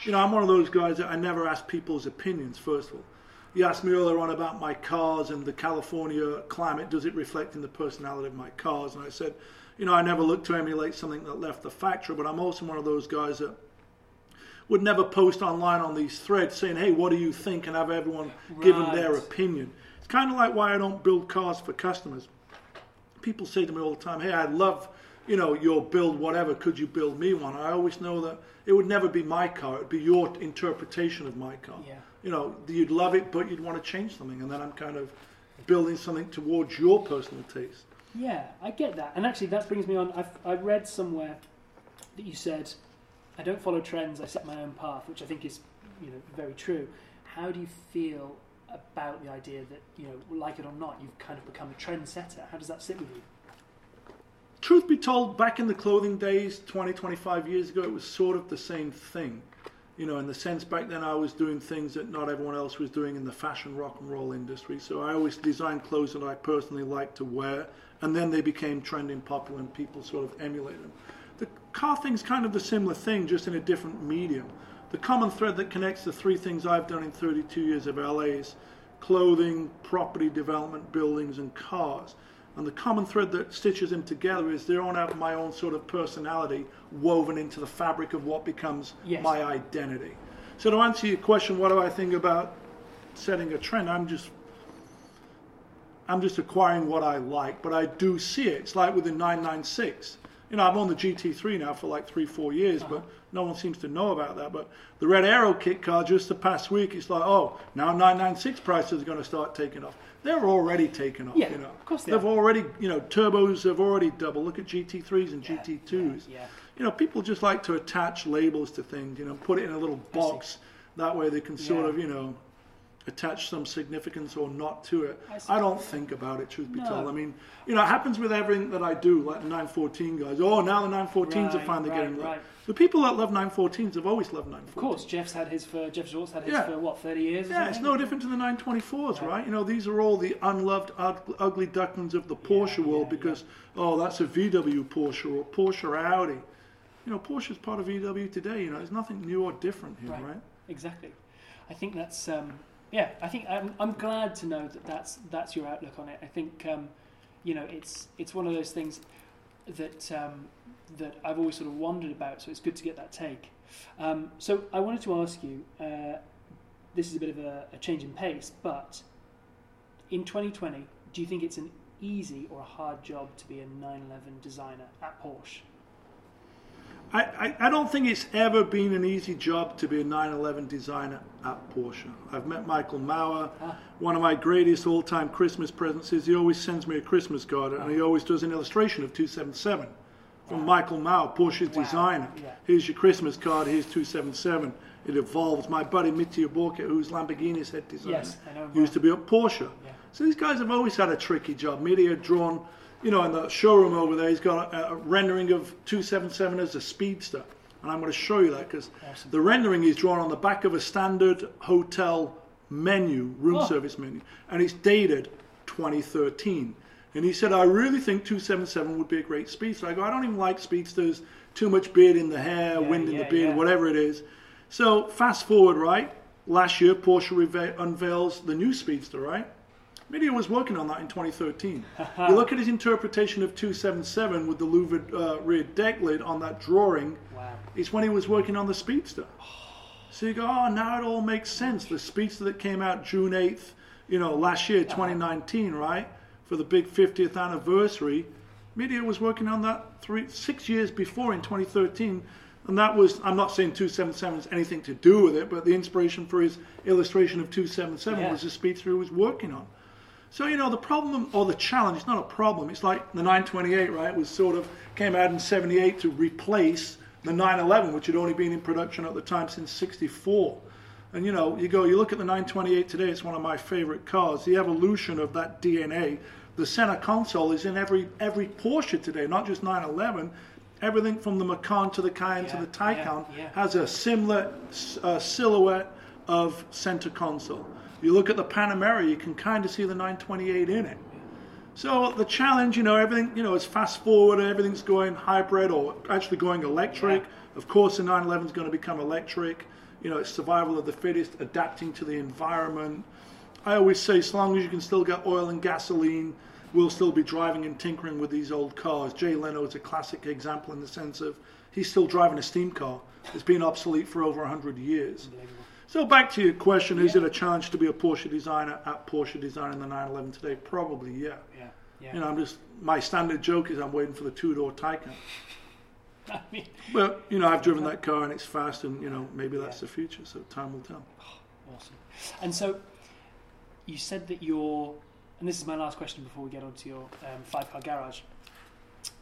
You know, I'm one of those guys that I never ask people's opinions. First of all, you asked me earlier on about my cars and the California climate. Does it reflect in the personality of my cars? And I said, you know, I never look to emulate something that left the factory, but I'm also one of those guys that would never post online on these threads saying, "Hey, what do you think?" and have everyone give them their opinion. It's kind of like why I don't build cars for customers. People say to me all the time, "Hey, I'd love, you know, your build whatever. Could you build me one?" I always know that it would never be my car. It'd be your interpretation of my car. Yeah. You know, you'd love it, but you'd want to change something, and then I'm kind of building something towards your personal taste. Yeah, I get that. And actually, that brings me on. I've, I read somewhere that you said, I don't follow trends, I set my own path, which I think is, you know, very true. How do you feel about the idea that, you know, like it or not, you've kind of become a trendsetter? How does that sit with you? truth be told, back in the clothing days, 20, 25 years ago, it was sort of the same thing. You know, in the sense back then I was doing things that not everyone else was doing in the fashion rock and roll industry. So I always designed clothes that I personally liked to wear, and then they became trending popular and people sort of emulated them. The car kind of the similar thing, just in a different medium. The common thread that connects the three things I've done in 32 years of LA is clothing, property development, buildings, and cars. And the common thread that stitches them together is they don't have my own sort of personality woven into the fabric of what becomes Yes. my identity. So to answer your question, what do I think about setting a trend? I'm just I'm just acquiring what I like, but I do see it. It's like with the 996. You know, I've owned the GT3 now for like three, four years, but no one seems to know about that. But the Red Arrow kit car just the past week, it's like, oh, now 996 prices are going to start taking off. They're already taking off. Yeah, you know, of course they they've are. already, you know, turbos have already doubled. Look at GT3s and GT2s. yeah. You know, people just like to attach labels to things. You know, put it in a little box. That way they can sort Yeah. of, you know, attach some significance or not to it. I. I don't think about it, truth be No. told. I mean, you know, it happens with everything that I do, like the 914 guys. Oh, now the 914s are finally right, getting right. The people that love 914s have always loved 914s. Of course, Jeff's had his for Jeff Schwartz had his Yeah. for what thirty years. Or Yeah, it's no different to the 924s, Yeah. right? You know, these are all the unloved, ugly ducklings of the Porsche Yeah, world because, oh, that's a VW Porsche or Porsche Audi. you know, Porsche is part of VW today. You know, there's nothing new or different here, Right. right? Exactly. I think that's um, yeah. I think I'm, I'm glad to know that that's that's your outlook on it. I think um, you know it's it's one of those things that um, that I've always sort of wondered about. So it's good to get that take. Um, so I wanted to ask you. Uh, this is a bit of a, a change in pace, but in 2020, do you think it's an easy or a hard job to be a 911 designer at Porsche? I, I, I don't think it's ever been an easy job to be a 911 designer at Porsche. I've met Michael Mauer. Ah. One of my greatest all time Christmas presents is he always sends me a Christmas card and he always does an illustration of 277 from Michael Mauer, Porsche's Wow. designer. Yeah. Here's your Christmas card, here's 277. It evolves. My buddy Mitja Borkert, who's Lamborghini's head designer, Yes, I know used to be at Porsche. Yeah. So these guys have always had a tricky job. Mitja had drawn, you know, in the showroom over there, he's got a, a rendering of 277 as a speedster. And I'm going to show you that because Awesome. the rendering is drawn on the back of a standard hotel menu, room Oh. service menu, and it's dated 2013. And he said, I really think 277 would be a great speedster. I go, I don't even like speedsters, too much beard in the hair, Yeah, wind in the beard, yeah. whatever it is. So fast forward, right? Last year, Porsche reve- unveils the new speedster, right? Mitja was working on that in 2013. you look at his interpretation of 277 with the louvered uh, rear deck lid on that drawing, Wow. it's when he was working on the Speedster. So you go, oh, now it all makes sense. The Speedster that came out June 8th, you know, last year, 2019, right? For the big 50th anniversary. Mitja was working on that three, six years before in 2013. And that was, I'm not saying 277 has anything to do with it, but the inspiration for his illustration of 277 Yeah. was the Speedster he was working on. So, you know, the problem or the challenge, it's not a problem. It's like the 928, right? Was sort of came out in 78 to replace the 911, which had only been in production at the time since 64. And, you know, you go, you look at the 928 today, it's one of my favorite cars. The evolution of that DNA, the center console is in every every Porsche today, not just 911. Everything from the Macan to the Cayenne to the Taycan yeah, yeah. has a similar uh, silhouette of center console. You look at the Panamera, you can kind of see the 928 in it. So the challenge, you know, everything, you know, is fast forward, everything's going hybrid or actually going electric. Yeah. Of course, the 911 is going to become electric. You know, it's survival of the fittest, adapting to the environment. I always say, as long as you can still get oil and gasoline, we'll still be driving and tinkering with these old cars. Jay Leno is a classic example in the sense of he's still driving a steam car. It's been obsolete for over 100 years. So back to your question, is it a challenge to be a Porsche designer at Porsche designing the 911 today? Probably, yeah. Yeah. Yeah. You know, I'm just my standard joke is I'm waiting for the two-door Taycan. I mean, But you know, I've driven that car and it's fast, and you know, maybe that's Yeah. the future. So time will tell. Awesome. And so you said that your, and this is my last question before we get on to your um, five car garage.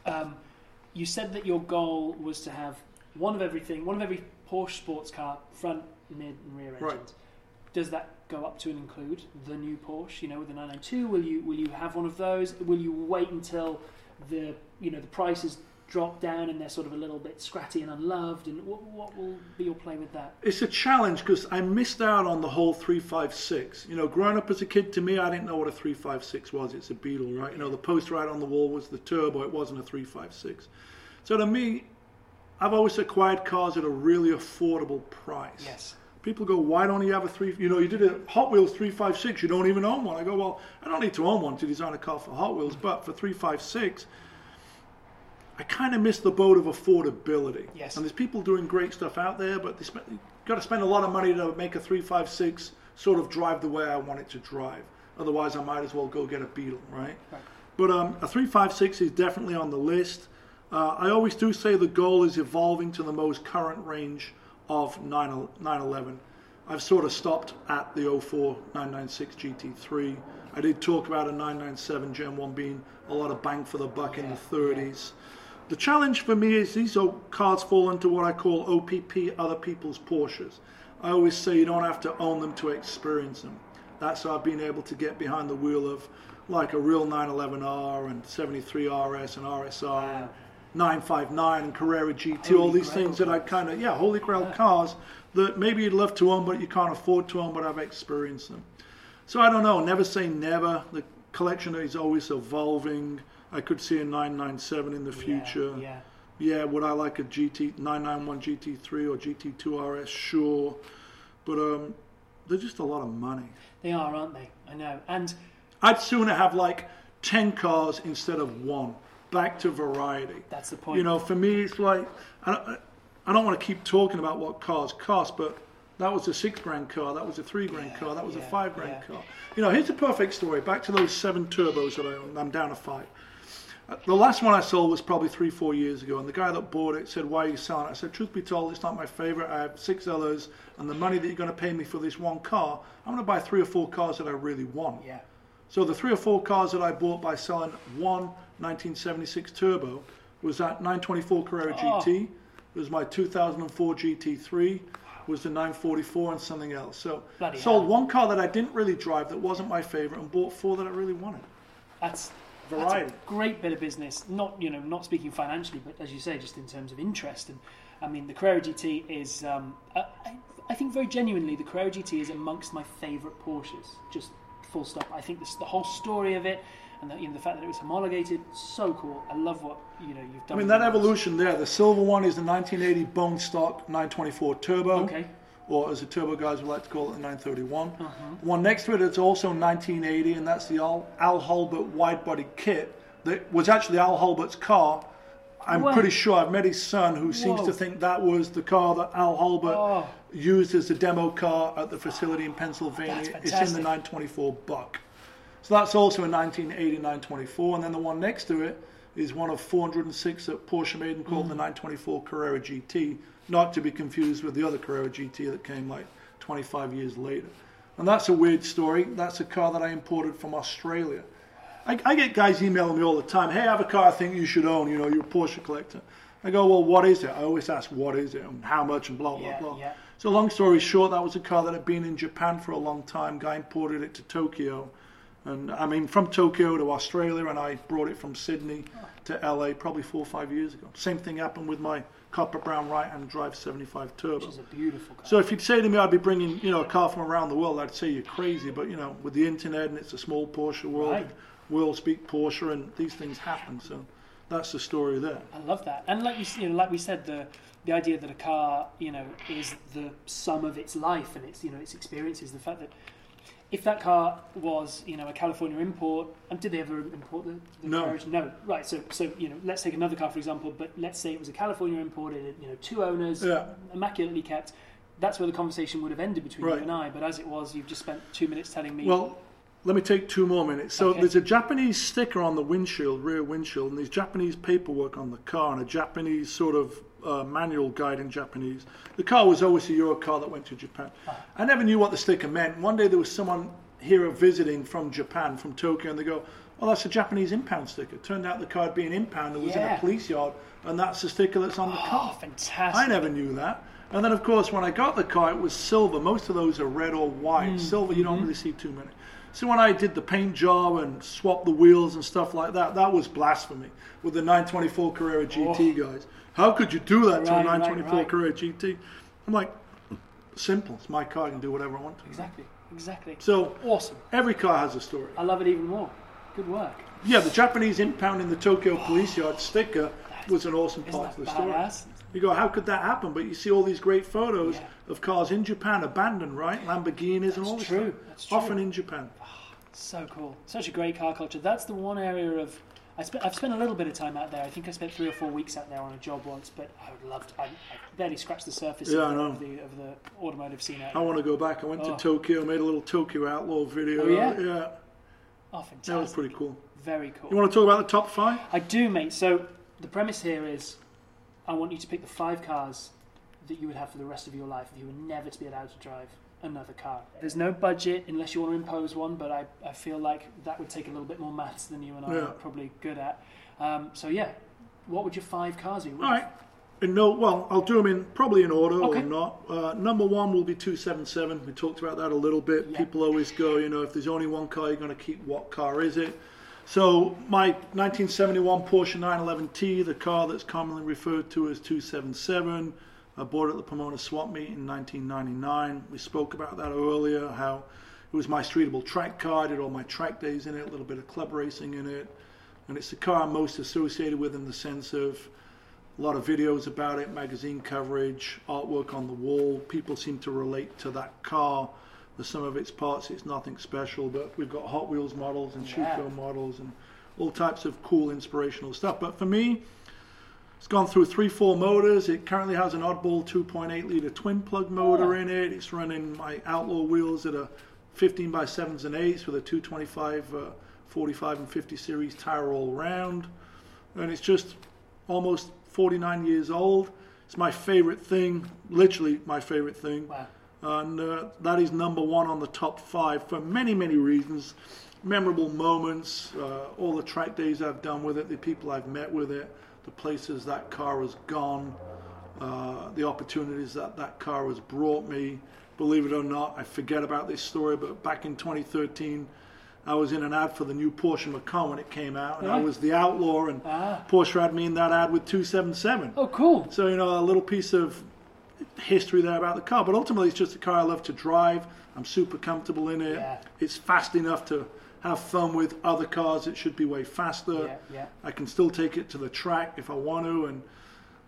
Um, you said that your goal was to have one of everything, one of every Porsche sports car, front, mid, and rear Right. engines. Does that go up to and include the new Porsche? You know, with the 992, will you will you have one of those? Will you wait until the you know the prices drop down and they're sort of a little bit scratty and unloved? And what, what will be your play with that? It's a challenge because I missed out on the whole 356. You know, growing up as a kid, to me, I didn't know what a 356 was. It's a Beetle, right? You know, the poster out on the wall was the turbo. It wasn't a 356. So to me, I've always acquired cars at a really affordable price. Yes. People go, why don't you have a three? You know, you did a Hot Wheels 356. You don't even own one. I go, well, I don't need to own one to design a car for Hot Wheels, but for 356, I kind of miss the boat of affordability. Yes. And there's people doing great stuff out there, but they you've got to spend a lot of money to make a 356 sort of drive the way I want it to drive. Otherwise, I might as well go get a Beetle, right? Right. But um, a 356 is definitely on the list. Uh, I always do say the goal is evolving to the most current range of 9, 911. I've sort of stopped at the 04 996 GT3. I did talk about a 997 Gen 1 being a lot of bang for the buck in the 30s. The challenge for me is these cars fall into what I call OPP, other people's Porsches. I always say you don't have to own them to experience them. That's how I've been able to get behind the wheel of like a real 911R and 73 RS and RSR Wow. And 959 and Carrera GT, Holy all these things that I kind of, yeah, holy grail cars that maybe you'd love to own but you can't afford to own, but I've experienced them. So I don't know, never say never. The collection is always evolving. I could see a 997 in the future. Yeah. Yeah, would I like a GT 991 GT3 or GT2 RS? Sure, but um, they're just a lot of money. They are, aren't they? I know. And I'd sooner have like ten cars instead of one. Back to variety. that's the point. You know, for me, it's like I don't, I don't want to keep talking about what cars cost, but that was a six grand car, that was a three grand car, that was a five grand yeah. car. You know, here's a perfect story. Back to those seven turbos that I own. I'm down to five. Uh, The last one I sold was probably three, four years ago, and the guy that bought it said, "Why are you selling it?" I said, "Truth be told, it's not my favorite. I have six others, and the money that you're going to pay me for this one car, I'm going to buy three or four cars that I really want." yeah. So the three or four cars that I bought by selling one 1976 Turbo was that 924 Carrera Oh. GT, it was my 2004 GT3, was the 944 and something else. So Bloody sold hell. one car that I didn't really drive that wasn't my favorite and bought four that I really wanted. That's Variety. That's a great bit of business. Not you know, not speaking financially, but as you say, just in terms of interest. And I mean, the Carrera GT is, um, I, I- think, very genuinely, the Carrera GT is amongst my favourite Porsches. Just full stop. I think this, the whole story of it, and the, you know, the fact that it was homologated, so cool. I love what you know you've done. I mean, that evolution there, the silver one is the 1980 bone stock 924 Turbo. Okay. Or as the turbo guys would like to call it, the 931. Uh-huh. One next to it, it's also 1980, and that's the Al, Al Holbert wide body kit that was actually Al Holbert's car. I'm pretty sure I've met his son who seems Whoa. to think that was the car that Al Holbert Oh. used as a demo car at the facility in Pennsylvania. It's in the 924 Buck. So that's also a 1980 924, and then the one next to it is one of 406 that Porsche made and called the Mm. 924 Carrera GT, not to be confused with the other Carrera GT that came like 25 years later. And that's a weird story. That's a car that I imported from Australia. I, I get guys emailing me all the time, hey, I have a car I think you should own, you know, you're a Porsche collector. I go, well, what is it? I always ask, what is it and how much and blah, blah, Yeah, blah. yeah. So long story short, that was a car that had been in Japan for a long time. Guy imported it to Tokyo. And I mean, from Tokyo to Australia, and I brought it from Sydney to LA probably four or five years ago. Same thing happened with my copper brown right hand drive 75 turbo. Which is a beautiful car. So if you'd say to me I'd be bringing, you know, a car from around the world, I'd say you're crazy. But you know, with the internet and it's a small Porsche world, Right. world speak Porsche, and these things happen. So that's the story there. I love that. And like you, you know, like we said, the the idea that a car, you know, is the sum of its life and its, you know, its experiences. The fact that if that car was, you know, a California import, and did they ever import the, the No. carriage? No. Right. So, so you know, let's take another car for example. But let's say it was a California imported, you know, two owners, Yeah. immaculately kept. That's where the conversation would have ended between Right. you and I. But as it was, you've just spent two minutes telling me. Well, let me take two more minutes. So Okay. there's a Japanese sticker on the windshield, rear windshield, and there's Japanese paperwork on the car and a Japanese sort of uh, manual guide in Japanese. The car was always a Euro car that went to Japan. I never knew what the sticker meant. One day there was someone here visiting from Japan, from Tokyo, and they go, "Oh, that's a Japanese impound sticker." Turned out the car had been impounded, was in a police yard, and that's the sticker that's on the oh, car. fantastic! I never knew that. And then, of course, when I got the car, it was silver. Most of those are red or white. Mm, Silver, you mm-hmm. don't really see too many. So when I did the paint job and swapped the wheels and stuff like that, that was blasphemy with the 924 Carrera GT guys. How could you do that to a Oh. Right, right, 924. Carrera GT? I'm like, simple. It's my car. I can do whatever I want to. Exactly. Exactly. So awesome. every car has a story. I love it even more. Good work. Yeah, the Japanese impound in the Tokyo police oh, yard sticker was an awesome part of the story. badass? You go, how could that happen? But you see all these great photos Yeah. of cars in Japan abandoned, right? Lamborghinis and all this true. stuff. That's true. Often in Japan. Ah, so cool. Such a great car culture. That's the one area of. I I've spent a little bit of time out there. I think I spent three or four weeks out there on a job once, but I would love to. I, I barely scratched the surface Yeah, of, the, of, the, of the automotive scene out I want to go back. I went Oh. to Tokyo, made a little Tokyo Outlaw video. Oh, yeah? yeah, Oh, fantastic. that was pretty cool. Very cool. You want to talk about the top five? I do, mate. So the premise here is I want you to pick the five cars that you would have for the rest of your life if you were never to be allowed to drive another car. There's no budget unless you want to impose one, but I, I feel like that would take a little bit more maths than you and I Yeah. are probably good at. Um, so, yeah, what would your five cars be? All right. In no, well, I'll do them in probably in order Okay. or not. Uh, number one will be 277. We talked about that a little bit. Yeah. People always go, you know, if there's only one car, you're going to keep what car is it? So my 1971 Porsche 911T, the car that's commonly referred to as 277, I bought it at the Pomona Swap Meet in 1999. We spoke about that earlier, how it was my streetable track car. I did all my track days in it, a little bit of club racing in it. And it's the car I'm most associated with in the sense of a lot of videos about it, magazine coverage, artwork on the wall. People seem to relate to that car. The sum of its parts, it's nothing special, but we've got Hot Wheels models and Yeah. Models and all types of cool, inspirational stuff. But for me, it's gone through three, four motors. It currently has an oddball 2.8 liter twin plug motor Oh. in it. It's running my Outlaw wheels that are 15 by 7s and 8s with a 225, uh, 45, and 50 series tire all round. And it's just almost 49 years old. It's my favorite thing, literally my favorite thing. Wow. And uh, that is number one on the top five for many, many reasons. Memorable moments, uh, all the track days I've done with it, the people I've met with it, the places that car has gone, uh, the opportunities that that car has brought me. Believe it or not, I forget about this story, but back in 2013, I was in an ad for the new Porsche Macan when it came out, and I was the outlaw, and Ah. Porsche had me in that ad with 277. Oh, cool. So, you know, a little piece of history there about the car. But ultimately, it's just a car I love to drive. I'm super comfortable in it. Yeah. It's fast enough to have fun with other cars. It should be way faster. Yeah, yeah. I can still take it to the track if I want to. And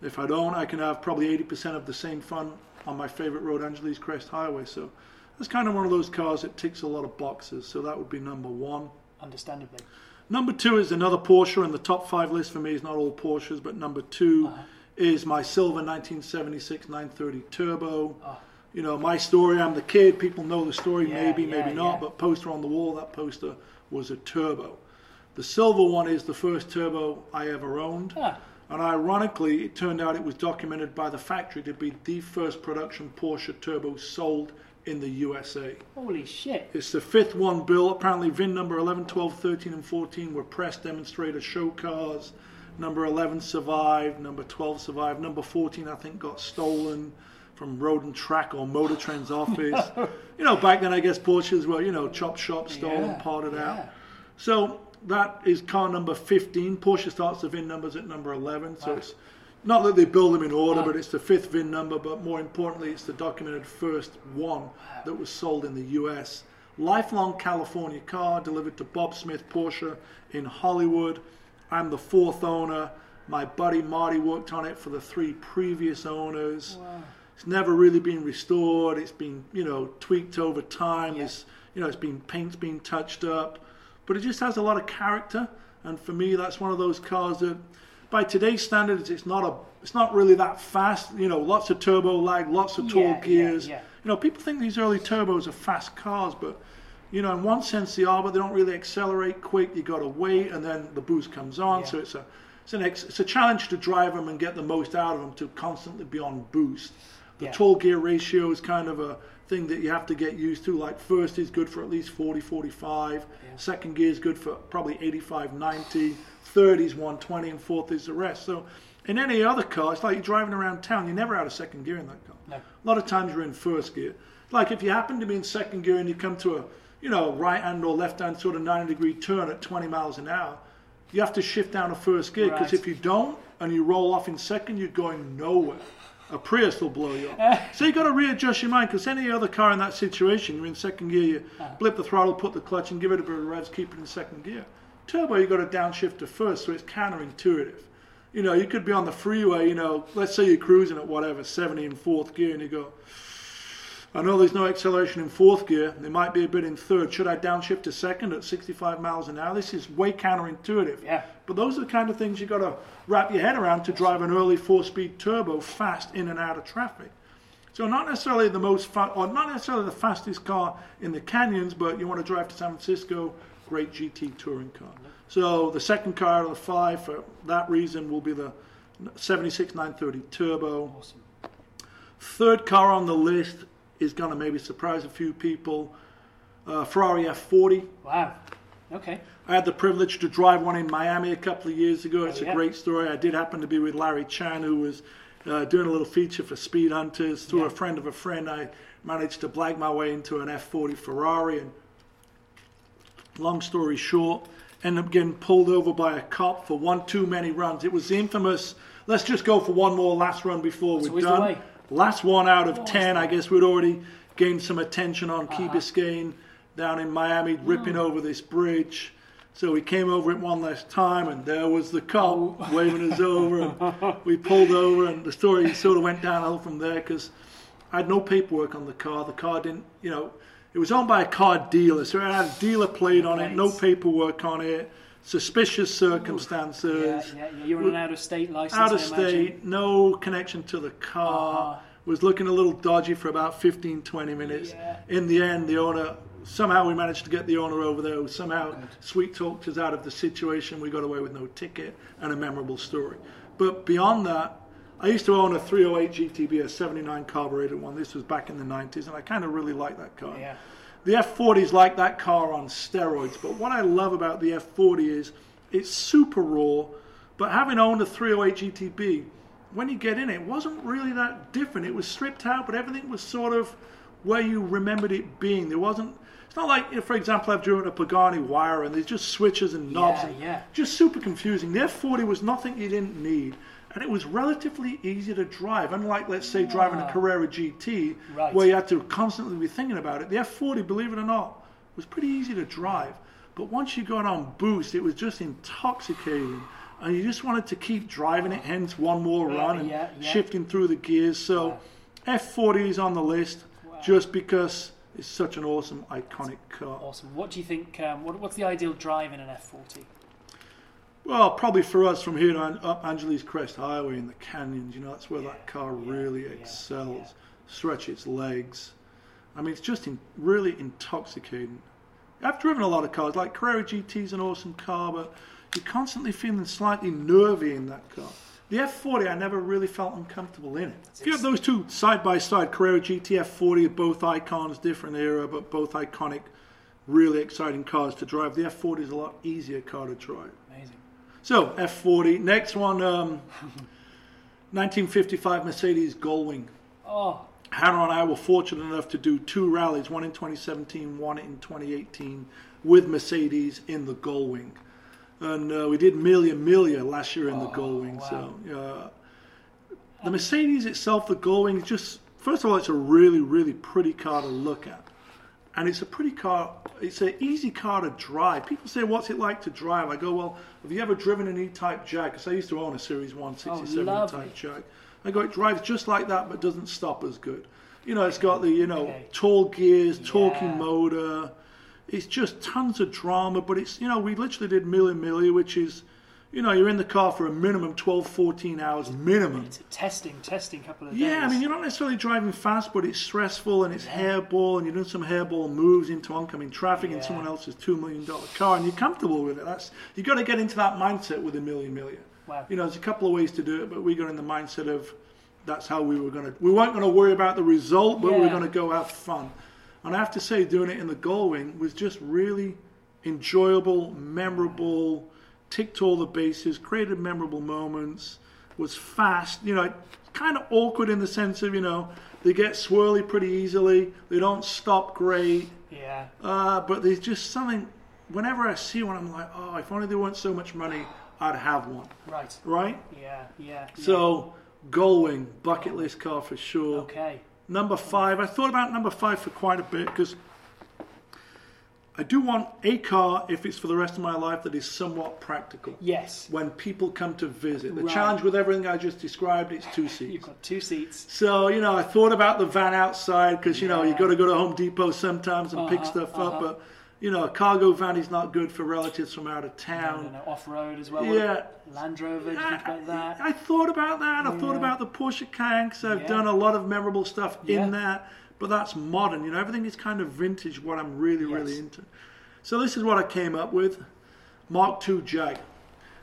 if I don't, I can have probably 80% of the same fun on my favorite road, Angeles Crest Highway. So it's kind of one of those cars that ticks a lot of boxes. So that would be number one. Understandably. Number two is another Porsche, and the top five list for me is not all Porsches, but number 2 Uh-huh. is my silver 1976 930 Turbo. Oh. You know, my story, I'm the kid, people know the story, Yeah, maybe, yeah, maybe not, yeah. but poster on the wall, that poster was a Turbo. The silver one is the first Turbo I ever owned. Ah. And ironically, it turned out it was documented by the factory to be the first production Porsche Turbo sold in the USA. Holy shit. It's the fifth one built. Apparently, VIN number 11, 12, 13, and 14 were press demonstrator show cars. Number 11 survived. Number 12 survived. Number 14, I think, got stolen from Road and Track or Motor Trend's office. you know, back then, I guess Porsches were, you know, chop shop, stolen, Yeah, parted out. So that is car number 15. Porsche starts the VIN numbers at number 11. So Wow. it's not that they build them in order, Wow. but it's the fifth VIN number. But more importantly, it's the documented first one that was sold in the US. Lifelong California car delivered to Bob Smith Porsche in Hollywood. I'm the fourth owner. My buddy Marty worked on it for the three previous owners. Wow. It's never really been restored. It's been, you know, tweaked over time. Yeah. It's, you know, it's been paint's been touched up, but it just has a lot of character. And for me, that's one of those cars that, by today's standards, it's not a, it's not really that fast. You know, lots of turbo lag, lots of tall Yeah, gears. yeah. You know, people think these early turbos are fast cars, but you know, in one sense they are, but they don't really accelerate quick. You got to wait, and then the boost comes on. So it's a, it's an, ex, it's a challenge to drive them and get the most out of them to constantly be on boost. The Yeah. tall gear ratio is kind of a thing that you have to get used to. Like first is good for at least 40, 45. Second gear is good for probably 85, 90. Third is 120, and fourth is the rest. So in any other car, it's like you're driving around town. You're never out of second gear in that car. No. A lot of times you're in first gear. Like if you happen to be in second gear and you come to a, you know, right hand or left hand sort of 90 degree turn at 20 miles an hour, you have to shift down to first gear because Right. if you don't and you roll off in second, you're going nowhere. A Prius will blow you up. so you've got to readjust your mind because any other car in that situation, you're in second gear, you ah. blip the throttle, put the clutch, and give it a bit of revs, keep it in second gear. Turbo, you've got to downshift to first, so it's counterintuitive. You know, you could be on the freeway, you know, let's say you're cruising at whatever, 70 in fourth gear, and you go, I know there's no acceleration in fourth gear. There might be a bit in third. Should I downshift to second at 65 miles an hour? This is way counterintuitive. Yeah. But those are the kind of things you've got to wrap your head around to drive an early four-speed turbo fast in and out of traffic. So not necessarily the most fun, or not necessarily the fastest car in the canyons, but you want to drive to San Francisco, great GT touring car. So the second car out of the five, for that reason, will be the 76 930 Turbo. Awesome. Third car on the list is going to maybe surprise a few people. Uh, Ferrari F40. Wow. Okay. I had the privilege to drive one in Miami a couple of years ago. It's Oh, yeah. a great story. I did happen to be with Larry Chen, who was uh, doing a little feature for Speedhunters. Through Yeah. a friend of a friend, I managed to blag my way into an F40 Ferrari. And long story short, ended up getting pulled over by a cop for one too many runs. It was the infamous, let's just go for one more last run before That's we're done. Last one out of 10. I guess we'd already gained some attention on Key Uh-huh. Biscayne down in Miami, ripping Mm. over this bridge. So we came over it one last time, and there was the cop waving us over, and we pulled over, and the story sort of went downhill from there because I had no paperwork on the car. The car didn't, you know, it was owned by a car dealer, so it had a dealer plate on it, no paperwork on it, suspicious circumstances. Yeah, yeah, yeah. You're on an out of state license. Out of state, no connection to the car. Uh-huh. Was looking a little dodgy for about 15, 20 minutes. Yeah. In the end, the owner somehow we managed to get the owner over there. Somehow sweet talked us out of the situation. We got away with no ticket and a memorable story. But beyond that, I used to own a 308 GTB, a 79 carbureted one. This was back in the 90s, and I kind of really liked that car. Yeah. The F40 is like that car on steroids, but what I love about the F40 is it's super raw, but having owned a 308 GTB, when you get in it, it wasn't really that different. It was stripped out, but everything was sort of where you remembered it being. There wasn't, it's not like, you know, for example, I've driven a Pagani Huayra and there's just switches and knobs Yeah, and yeah. just super confusing. The F40 was nothing you didn't need. And it was relatively easy to drive, unlike, let's say, driving a. Carrera GT, Right. where you had to constantly be thinking about it. The F40, believe it or not, was pretty easy to drive. But once you got on boost, it was just intoxicating. And you just wanted to keep driving it, hence one more run and yeah, yeah. shifting through the gears. So F40 is on the list just because it's such an awesome, iconic car. Awesome. What do you think? Um, what, what's the ideal drive in an F40? Well, probably for us from here to An- up Angeles Crest Highway in the canyons, you know, that's where that car really yeah, excels. yeah. Stretch its legs. I mean, it's just in, really intoxicating. I've driven a lot of cars, like Carrera GT is an awesome car, but you're constantly feeling slightly nervy in that car. The F40, I never really felt uncomfortable in it. If you have those two side by side, Carrera GT F40, both icons, different era, but both iconic, really exciting cars to drive. The F40 is a lot easier car to drive. So F40. Next one, um, 1955 Mercedes Gullwing. Oh, Hannah and I were fortunate enough to do two rallies, one in 2017, one in 2018, with Mercedes in the Gullwing. And uh, we did Mille Miglia last year in the Gullwing. So uh, the Mercedes itself, the Gullwing, just first of all, it's a really, really pretty car to look at, and it's a pretty car. It's an easy car to drive. People say, "What's it like to drive?" I go, "Well, have you ever driven an E-Type Jag?" Because I used to own a Series One '67 oh, E-Type Jag. I go, it drives just like that, but doesn't stop as good. You know, it's got the you know Okay. tall gears, torquey Yeah. motor. It's just tons of drama, but it's you know we literally did Mille Miglia, which is, you know, you're in the car for a minimum 12, 14 hours minimum. it's a testing, testing couple of days. Yeah, I mean, you're not necessarily driving fast, but it's stressful and it's hairball, and you're doing some hairball moves into oncoming traffic in someone else's two million dollar car, and you're comfortable with it. That's You've got to get into that mindset with a Mille Miglia. Wow. You know, there's a couple of ways to do it, but we got in the mindset of that's how we were gonna. We weren't gonna worry about the result, but we were gonna go have fun. And I have to say, doing it in the Gullwing was just really enjoyable, memorable. Ticked all the bases, created memorable moments. Was fast, you know, kind of awkward in the sense of you know they get swirly pretty easily. They don't stop great. Yeah. Uh, but there's just something. Whenever I see one, I'm like, oh, if only there weren't so much money, I'd have one. Right. Right? Yeah. Yeah. So, Gullwing, bucket list car for sure. Okay. Number five, I thought about number five for quite a bit because I do want a car, if it's for the rest of my life, that is somewhat practical. Yes. When people come to visit, the Right. challenge with everything I just described, it's two seats. You've got two seats. So, you know, I thought about the van outside because, you know, you've got to go to Home Depot sometimes and pick Uh-huh, stuff uh-huh. up. But, you know, a cargo van is not good for relatives from out of town. then off road as well. Yeah. Land Rover. You think about that? I, I thought about that. I thought about the Porsche Cayenne 'cause I've Yeah. done a lot of memorable stuff Yeah. in that. But that's modern. You know, everything is kind of vintage, what I'm really, really into. So this is what I came up with. Mark II Jag.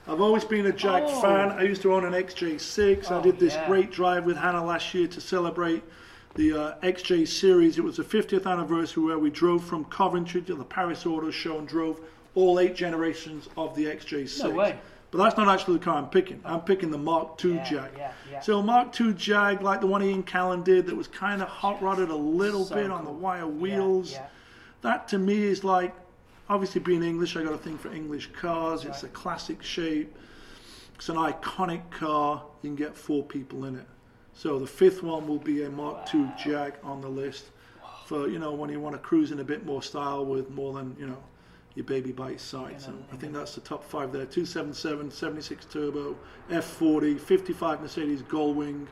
I've always been a Jag Oh. fan. I used to own an XJ6. I Oh, did this yeah. great drive with Hannah last year to celebrate the uh, XJ series. It was the 50th anniversary where we drove from Coventry to the Paris Auto Show and drove all eight generations of the XJ6. No way. But that's not actually the car I'm picking. I'm picking the Mark II Yeah, Jag. yeah, yeah. So Mark II Jag, like the one Ian Callum did, that was kind of hot rodded a little So bit on the wire wheels. That to me is like, obviously being English, I got a thing for English cars. It's a classic shape. It's an iconic car. You can get four people in it. So the fifth one will be a Mark II Jag on the list for you know when you want to cruise in a bit more style with more than you know your baby bite. Gonna- And I think that's the top five there 277, 76 Turbo, F40, 55 Mercedes Gullwing,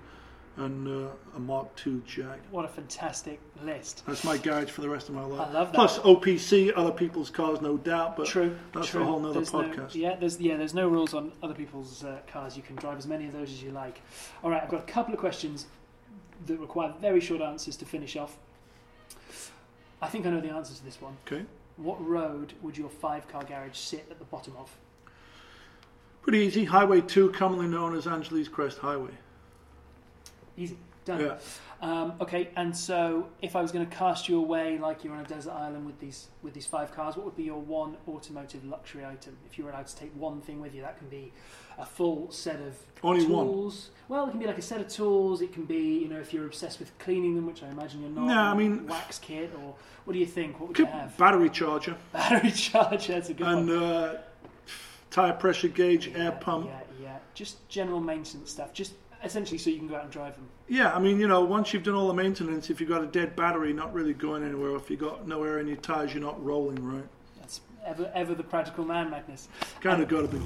and uh, a Mark II Jag. What a fantastic list. That's my garage for the rest of my life. I love that. Plus OPC, other people's cars, no doubt, but True. that's true. a whole nother There's no- podcast. yeah, there's yeah, there's no rules on other people's uh, cars. You can drive as many of those as you like. All right, I've got a couple of questions that require very short answers to finish off. I think I know the answer to this one. Okay. What road would your five-car garage sit at the bottom of? Pretty easy. Highway 2, commonly known as Angeles Crest Highway. Easy, done. Yeah. Um, okay, and so if I was going to cast you away like you're on a desert island with these with these five cars, what would be your one automotive luxury item? If you were allowed to take one thing with you, that can be a full set of Only one. tools. Well, it can be like a set of tools. It can be, you know, if you're obsessed with cleaning them, which I imagine you're not. No, I mean- wax kit or what do you think? What would you have? Battery charger Battery charger. That's a good and one. uh, tire pressure gauge, Yeah, air pump. Yeah, yeah. Just general maintenance stuff. Just essentially so you can go out and drive them. Yeah, I mean, you know, once you've done all the maintenance, if you've got a dead battery, not really going anywhere. If you've got no air in your tires, you're not rolling, right? That's ever ever the practical man, Magnus. Kind of got to be.